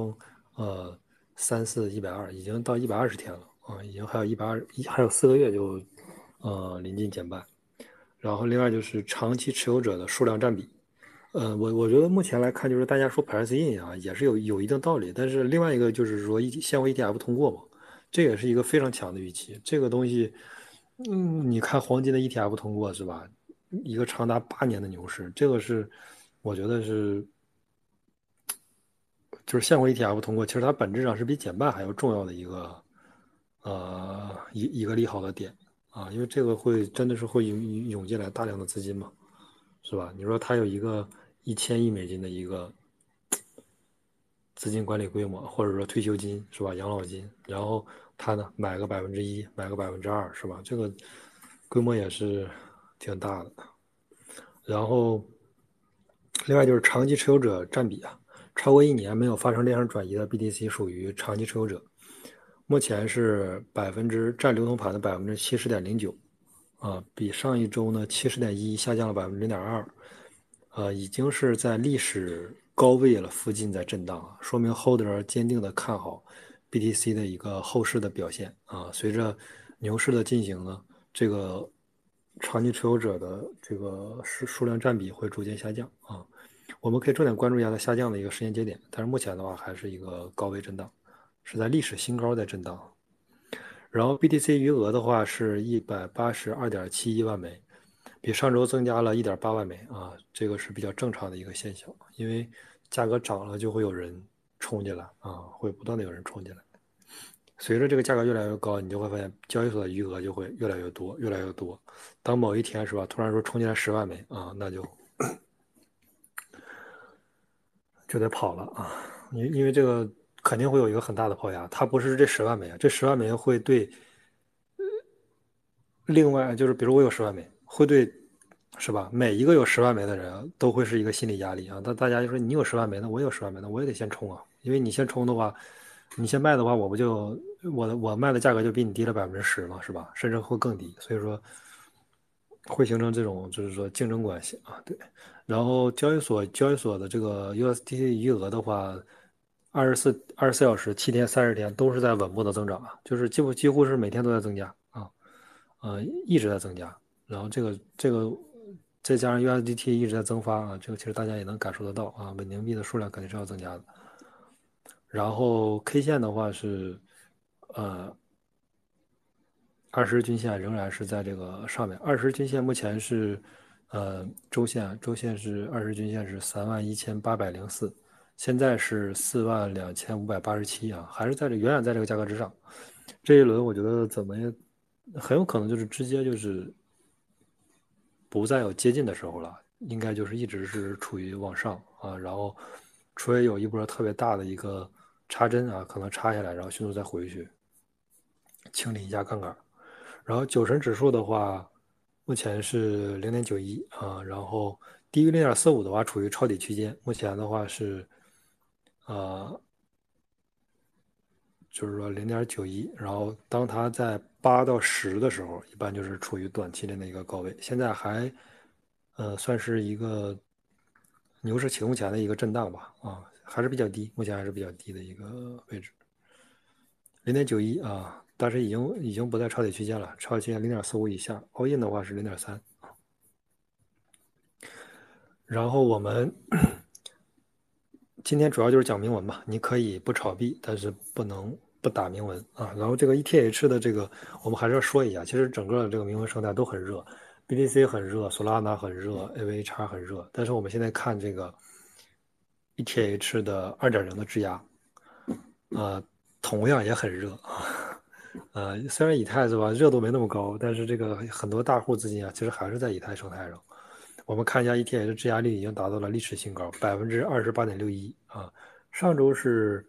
呃三四一百二，已经到一百二十天了啊，已经还有一百二一还有四个月就呃临近减半。然后另外就是长期持有者的数量占比。呃，我我觉得目前来看，就是大家说 price in 啊，也是有有一定道理。但是另外一个就是说，现货 ETF 通过嘛，这也是一个非常强的预期。这个东西，嗯，你看黄金的 ETF 通过是吧？一个长达八年的牛市，这个是我觉得是，就是现货 ETF 通过，其实它本质上是比减半还要重要的一个，呃，一一个利好的点啊，因为这个会真的是会涌涌进来大量的资金嘛，是吧？你说它有一个。一千亿美金的一个资金管理规模，或者说退休金是吧？养老金，然后他呢买个百分之一，买个百分之二是吧？这个规模也是挺大的。然后另外就是长期持有者占比啊，超过一年没有发生链上转移的 BTC 属于长期持有者，目前是百分之占流通盘的百分之七十点零九，啊，比上一周呢七十点一下降了百分之零点二。呃，已经是在历史高位了，附近在震荡啊，说明 holder 坚定的看好 BTC 的一个后市的表现啊。随着牛市的进行呢，这个长期持有者的这个数数量占比会逐渐下降啊。我们可以重点关注一下它下降的一个时间节点，但是目前的话还是一个高位震荡，是在历史新高在震荡。然后 BTC 余额的话是一百八十二点七一万枚。比上周增加了一点八万枚啊，这个是比较正常的一个现象，因为价格涨了就会有人冲进来啊，会不断的有人冲进来。随着这个价格越来越高，你就会发现交易所的余额就会越来越多，越来越多。当某一天是吧，突然说冲进来十万枚啊，那就就得跑了啊，因因为这个肯定会有一个很大的抛压，它不是这十万枚啊，这十万枚会对另外就是比如我有十万枚。会对，是吧？每一个有十万枚的人都会是一个心理压力啊。那大家就说你有十万枚，那我有十万枚，那我也得先冲啊。因为你先冲的话，你先卖的话，我不就我的我卖的价格就比你低了百分之十嘛，是吧？甚至会更低。所以说会形成这种就是说竞争关系啊。对。然后交易所交易所的这个 USDT 余额的话，二十四二十四小时、七天、三十天都是在稳步的增长啊，就是几乎几乎是每天都在增加啊，呃，一直在增加。然后这个这个再加上 USDT 一直在增发啊，这个其实大家也能感受得到啊，稳定币的数量肯定是要增加的。然后 K 线的话是，呃二十日均线仍然是在这个上面。二十日均线目前是，呃，周线，周线是二十均线是三万一千八百零四，现在是四万两千五百八十七啊，还是在这远远在这个价格之上。这一轮我觉得怎么也很有可能就是直接就是不再有接近的时候了，应该就是一直是处于往上啊，然后除非有一波特别大的一个插针啊，可能插下来，然后迅速再回去清理一下杠杆。然后九成指数的话，目前是零点九一啊，然后低于零点四五的话处于抄底区间。目前的话是，呃，就是说零点九一，然后当它在八到十的时候，一般就是处于短期内的一个高位。现在还，呃，算是一个牛市启动前的一个震荡吧，啊，还是比较低，目前还是比较低的一个位置，零点九一啊。但是已经已经不在抄底区间了，抄底区间零点四五以下，all in 的话是零点三。然后我们今天主要就是讲铭文吧，你可以不炒币，但是不能不打铭文啊。然后这个 ETH 的这个，我们还是要说一下，其实整个这个铭文生态都很热，BTC 很热，Solana 很热，AVH 很热。但是我们现在看这个 ETH 的二点零的质押，呃，同样也很热啊。呃，虽然以太是吧，热度没那么高，但是这个很多大户资金啊，其实还是在以太生态上。我们看一下 ETH 质押率已经达到了历史新高，百分之二十八点六一啊，上周是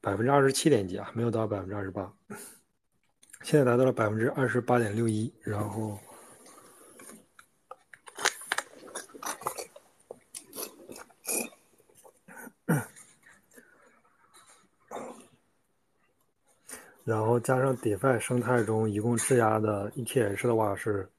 百分之二十七点几啊，没有到百分之二十八，现在达到了百分之二十八点六一，然后。然后加上 DeFi 生态中一共质押的 ETH 的话是，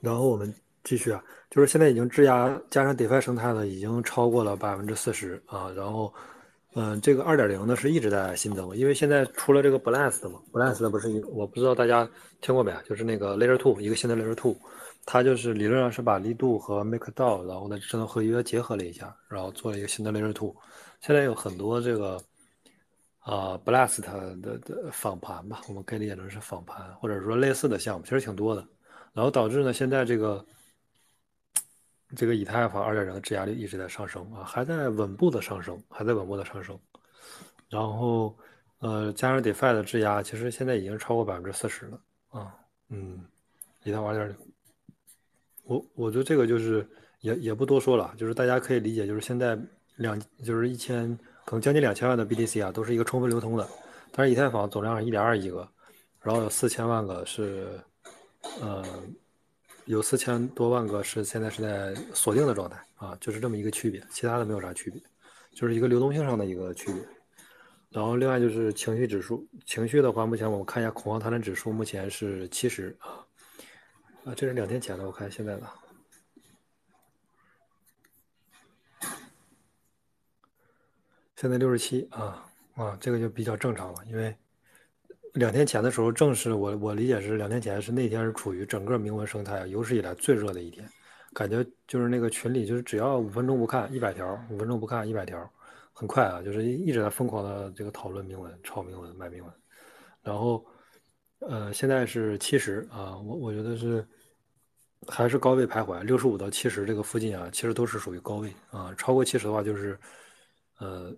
然后我们继续啊，就是现在已经质押加上 DeFi 生态的已经超过了百分之四十啊，然后。嗯，这个二点零呢是一直在新增，因为现在出了这个 Blast 嘛，Blast 不是一，我不知道大家听过没，就是那个 Layer Two 一个新的 Layer Two，它就是理论上是把力度和 MakerDAO，然后呢智能合约结合了一下，然后做了一个新的 Layer Two。现在有很多这个啊 Blast 的的访盘吧，我们可以理解成是访盘，或者说类似的项目，其实挺多的，然后导致呢现在这个。这个以太坊二点零的质押率一直在上升啊，还在稳步的上升，还在稳步的上升。然后，呃，加上 DeFi 的质押，其实现在已经超过百分之四十了啊。嗯，以太坊二点零，我我觉得这个就是也也不多说了，就是大家可以理解，就是现在两就是一千可能将近两千万的 BTC 啊，都是一个充分流通的。但是以太坊总量是一点二亿个，然后有四千万个是，呃。有四千多万个是现在是在锁定的状态啊，就是这么一个区别，其他的没有啥区别，就是一个流动性上的一个区别。然后另外就是情绪指数，情绪的话，目前我们看一下恐慌贪婪指数，目前是七十啊，啊，这是两天前的，我看现在的，现在六十七啊啊，这个就比较正常了，因为。两天前的时候，正是我我理解是两天前是那天是处于整个铭文生态有史以来最热的一天，感觉就是那个群里就是只要五分钟不看一百条，五分钟不看一百条，很快啊，就是一直在疯狂的这个讨论铭文、炒铭文、买铭文，然后呃现在是七十啊，我我觉得是还是高位徘徊，六十五到七十这个附近啊，其实都是属于高位啊，超过七十的话就是呃。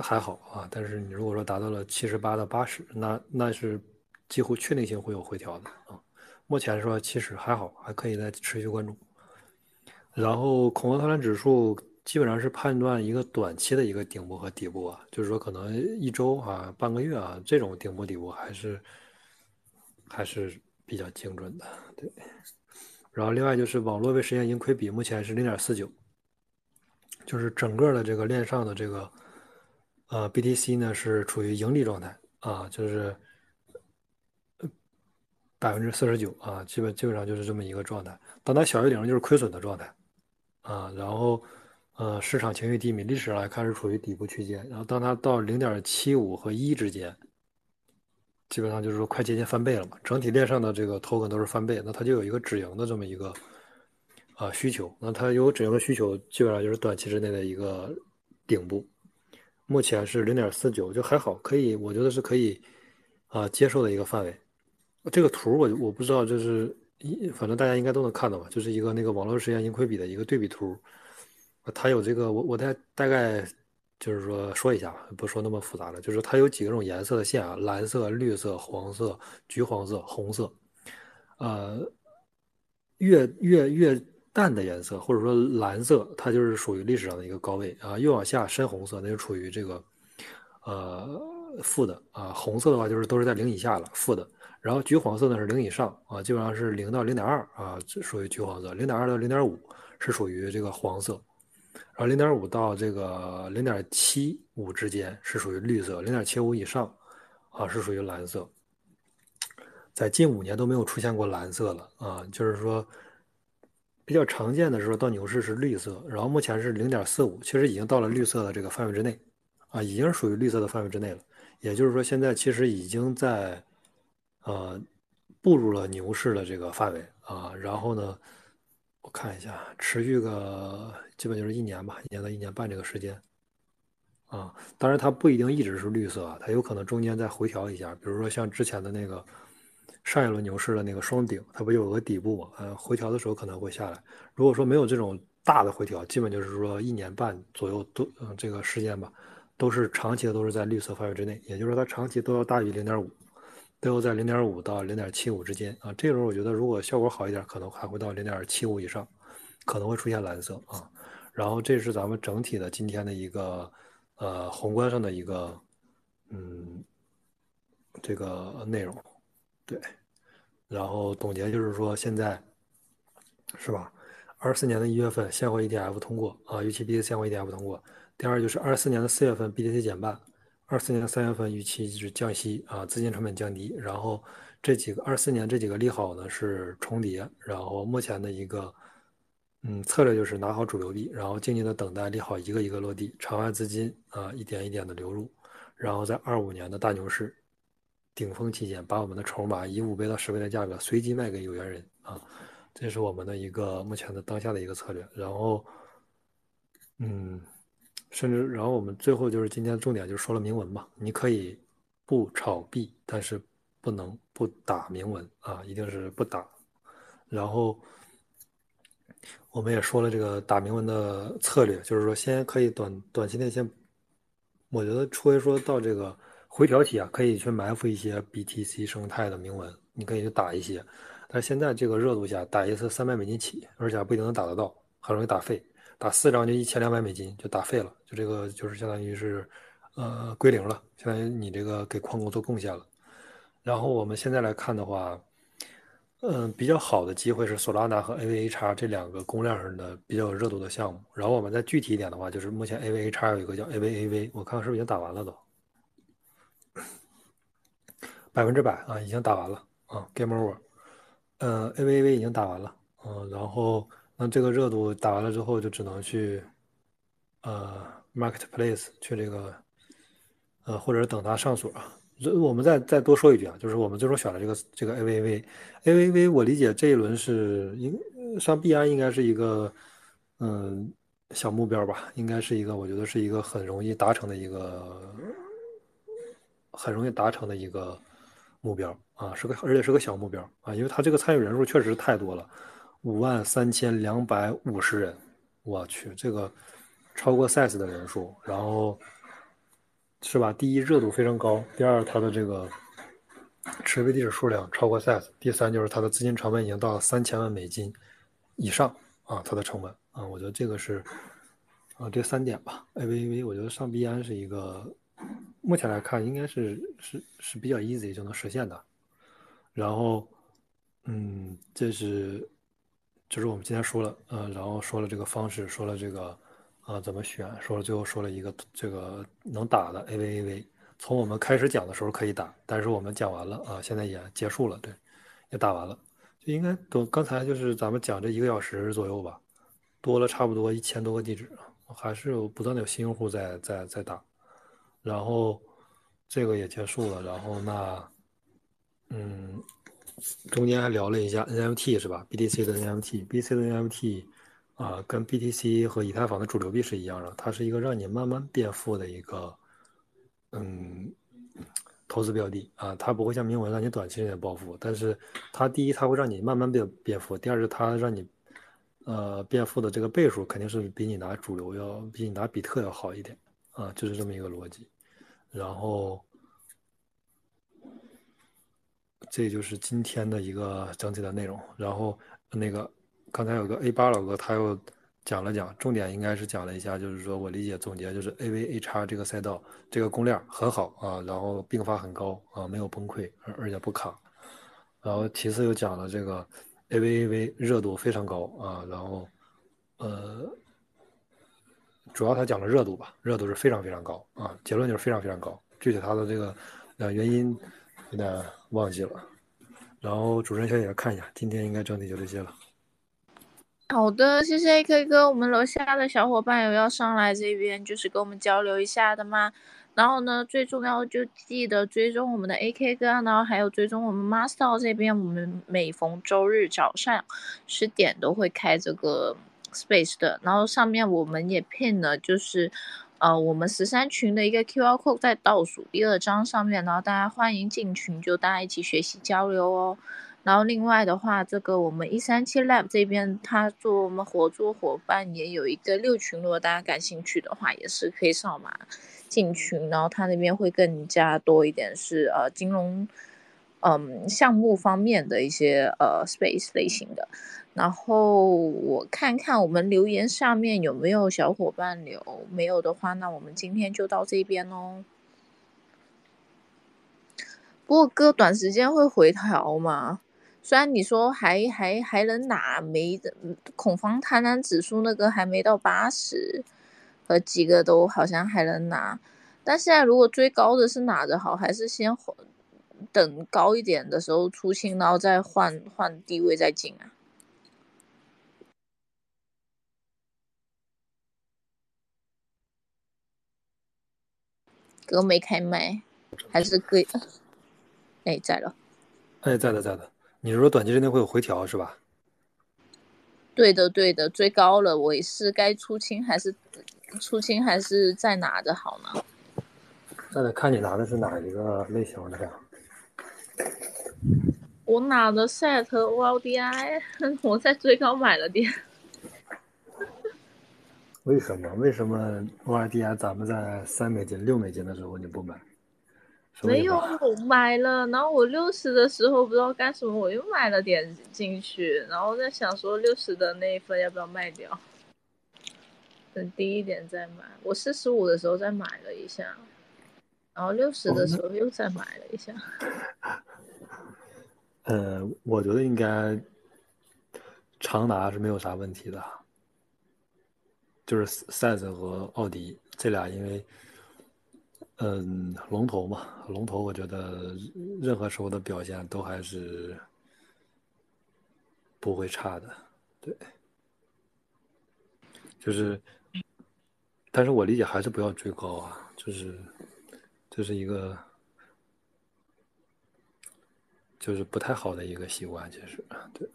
还好啊，但是你如果说达到了七十八到八十，那那是几乎确定性会有回调的啊。目前来说其实还好，还可以再持续关注。然后恐慌贪婪指数基本上是判断一个短期的一个顶部和底部啊，就是说可能一周啊、半个月啊这种顶部底部还是还是比较精准的。对。然后另外就是网络未实现盈亏比目前是零点四九，就是整个的这个链上的这个。呃，BTC 呢是处于盈利状态啊，就是百分之四十九啊，基本基本上就是这么一个状态。当它小于零就是亏损的状态啊，然后呃市场情绪低迷，历史上来看是处于底部区间。然后当它到零点七五和一之间，基本上就是说快接近翻倍了嘛。整体链上的这个 token 都是翻倍，那它就有一个止盈的这么一个啊需求，那它有止盈的需求基本上就是短期之内的一个顶部，目前是零点四九，就还好，可以，我觉得是可以啊接受的一个范围。这个图我我不知道，就是一反正大家应该都能看到吧，就是一个那个网络实验盈亏比的一个对比图，它有这个我我大大概就是说说一下，不说那么复杂了，就是它有几个种颜色的线啊，蓝色、绿色、黄色、橘黄色、红色，呃，越越越淡的颜色或者说蓝色，它就是属于历史上的一个高位啊，越往下深红色那就处于这个呃负的啊，红色的话就是都是在零以下了，负的。然后橘黄色呢是零以上啊，基本上是零到零点二啊，属于橘黄色；零点二到零点五是属于这个黄色；然后零点五到这个零点七五之间是属于绿色；零点七五以上啊是属于蓝色。在近五年都没有出现过蓝色了啊，就是说比较常见的时候到牛市是绿色，然后目前是零点四五，其实已经到了绿色的这个范围之内啊，已经属于绿色的范围之内了。也就是说，现在其实已经在。呃，步入了牛市的这个范围啊，然后呢，我看一下，持续个基本就是一年吧，一年到一年半这个时间啊。当然，它不一定一直是绿色，它有可能中间再回调一下。比如说像之前的那个上一轮牛市的那个双顶，它不有个底部嘛？呃，回调的时候可能会下来。如果说没有这种大的回调，基本就是说一年半左右都嗯这个时间吧，都是长期的都是在绿色范围之内，也就是说它长期都要大于零点五。都要在零点五到零点七五之间啊，这时候我觉得如果效果好一点，可能还会到零点七五以上，可能会出现蓝色啊。然后这是咱们整体的今天的一个呃宏观上的一个嗯这个内容，对。然后总结就是说现在是吧？二四年的一月份现货 ETF 通过啊，预期 bt 现货 ETF 通过。第二就是二四年的四月份 BTC 减半。二四年三月份预期就是降息啊，资金成本降低，然后这几个二四年这几个利好呢是重叠，然后目前的一个嗯策略就是拿好主流币，然后静静的等待利好一个一个落地，场外资金啊一点一点的流入，然后在二五年的大牛市顶峰期间，把我们的筹码以五倍到十倍的价格随机卖给有缘人啊，这是我们的一个目前的当下的一个策略，然后嗯。甚至，然后我们最后就是今天重点，就是说了铭文嘛。你可以不炒币，但是不能不打铭文啊，一定是不打。然后我们也说了这个打铭文的策略，就是说先可以短短期内先，我觉得除非说到这个回调期啊，可以去埋伏一些 BTC 生态的铭文，你可以去打一些。但是现在这个热度下，打一次三百美金起，而且还不一定能打得到，很容易打废。打四张就一千两百美金就打废了，就这个就是相当于是，呃，归零了，相当于你这个给矿工做贡献了。然后我们现在来看的话，嗯，比较好的机会是索拉纳和 AVAX 这两个公链上的比较有热度的项目。然后我们再具体一点的话，就是目前 AVAX 有一个叫 AVAV，我看看是不是已经打完了都，百分之百啊，已经打完了啊，Game Over。嗯，AVAV 已经打完了，嗯，然后。那这个热度打完了之后，就只能去，呃，marketplace 去这个，呃，或者是等它上锁啊。我们再再多说一句啊，就是我们最终选了这个这个 AVV，AVV 我理解这一轮是应上币安应该是一个，嗯，小目标吧，应该是一个我觉得是一个很容易达成的一个，很容易达成的一个目标啊，是个而且是个小目标啊，因为它这个参与人数确实太多了。五万三千两百五十人，我去，这个超过 size 的人数，然后是吧？第一热度非常高，第二它的这个持币地址数量超过 size，第三就是它的资金成本已经到了三千万美金以上啊，它的成本啊，我觉得这个是啊这三点吧。AVV 我觉得上币安是一个目前来看应该是是是比较 easy 就能实现的，然后嗯，这是。就是我们今天说了，呃，然后说了这个方式，说了这个，啊，怎么选，说了最后说了一个这个能打的 AVAV，从我们开始讲的时候可以打，但是我们讲完了啊，现在也结束了，对，也打完了，就应该都刚才就是咱们讲这一个小时左右吧，多了差不多一千多个地址，还是有不断的有新用户在在在打，然后这个也结束了，然后那，嗯。中间还聊了一下 NFT 是吧？BTC 的 NFT，BTC 的 NFT 啊，跟 BTC 和以太坊的主流币是一样的，它是一个让你慢慢变富的一个嗯投资标的啊，它不会像铭文让你短期内暴富，但是它第一它会让你慢慢变变富，第二是它让你呃变富的这个倍数肯定是比你拿主流要比你拿比特要好一点啊，就是这么一个逻辑，然后。这就是今天的一个整体的内容。然后那个刚才有个 A 八老哥，他又讲了讲，重点应该是讲了一下，就是说我理解总结就是 A V A 叉这个赛道这个公链很好啊，然后并发很高啊，没有崩溃，而而且不卡。然后其次又讲了这个 A V A V 热度非常高啊，然后呃，主要他讲了热度吧，热度是非常非常高啊，结论就是非常非常高。具体他的这个呃原因。有点忘记了，然后主持人小姐姐看一下，今天应该整体就这些了。好的，谢谢 AK 哥，我们楼下的小伙伴有要上来这边就是跟我们交流一下的吗？然后呢，最重要就记得追踪我们的 AK 哥，然后还有追踪我们 Master 这边，我们每逢周日早上十点都会开这个 Space 的，然后上面我们也配了，就是。呃，我们十三群的一个 Q R code 在倒数第二张上面，然后大家欢迎进群，就大家一起学习交流哦。然后另外的话，这个我们一三七 Lab 这边，他做我们合作伙伴也有一个六群，如果大家感兴趣的话，也是可以上马进群。然后他那边会更加多一点是呃金融，嗯项目方面的一些呃 space 类型的。然后我看看我们留言上面有没有小伙伴留，没有的话，那我们今天就到这边喽。不过哥短时间会回调嘛？虽然你说还还还能拿，没恐慌贪婪指数那个还没到八十，和几个都好像还能拿。但现在如果追高的是哪的好，还是先等高一点的时候出清，然后再换换低位再进啊？哥没开麦，还是哥？哎，在了。哎，在的，在的。你是说短期之内会有回调是吧？对的，对的，追高了，我是该出清还是出清还是再拿着好呢？那得看你拿的是哪一个类型的呀？我拿的 set OLDI，我在追高买了点。为什么？为什么 ORDI 咱们在三美金、六美金的时候你不买？没有，我买了。然后我六十的时候不知道干什么，我又买了点进去。然后在想说六十的那一份要不要卖掉？等低一点再买。我四十五的时候再买了一下，然后六十的时候又再买了一下。呃，我觉得应该长达是没有啥问题的。就是赛子和奥迪这俩，因为嗯龙头嘛，龙头我觉得任何时候的表现都还是不会差的，对。就是，但是我理解还是不要追高啊，就是这是一个就是不太好的一个习惯，其实对。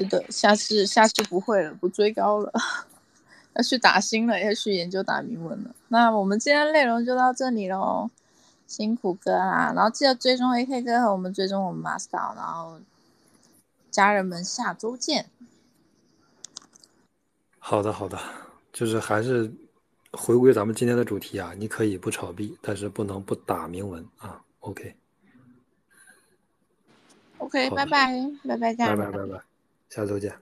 是的，下次下次不会了，不追高了，要去打新了，要去研究打铭文了。那我们今天内容就到这里喽，辛苦哥啦，然后记得追踪 AK 哥和我们追踪我们 Master，然后家人们下周见。好的好的，就是还是回归咱们今天的主题啊，你可以不炒币，但是不能不打铭文啊。OK。OK，拜拜，拜拜，家人。拜拜拜拜。下周见。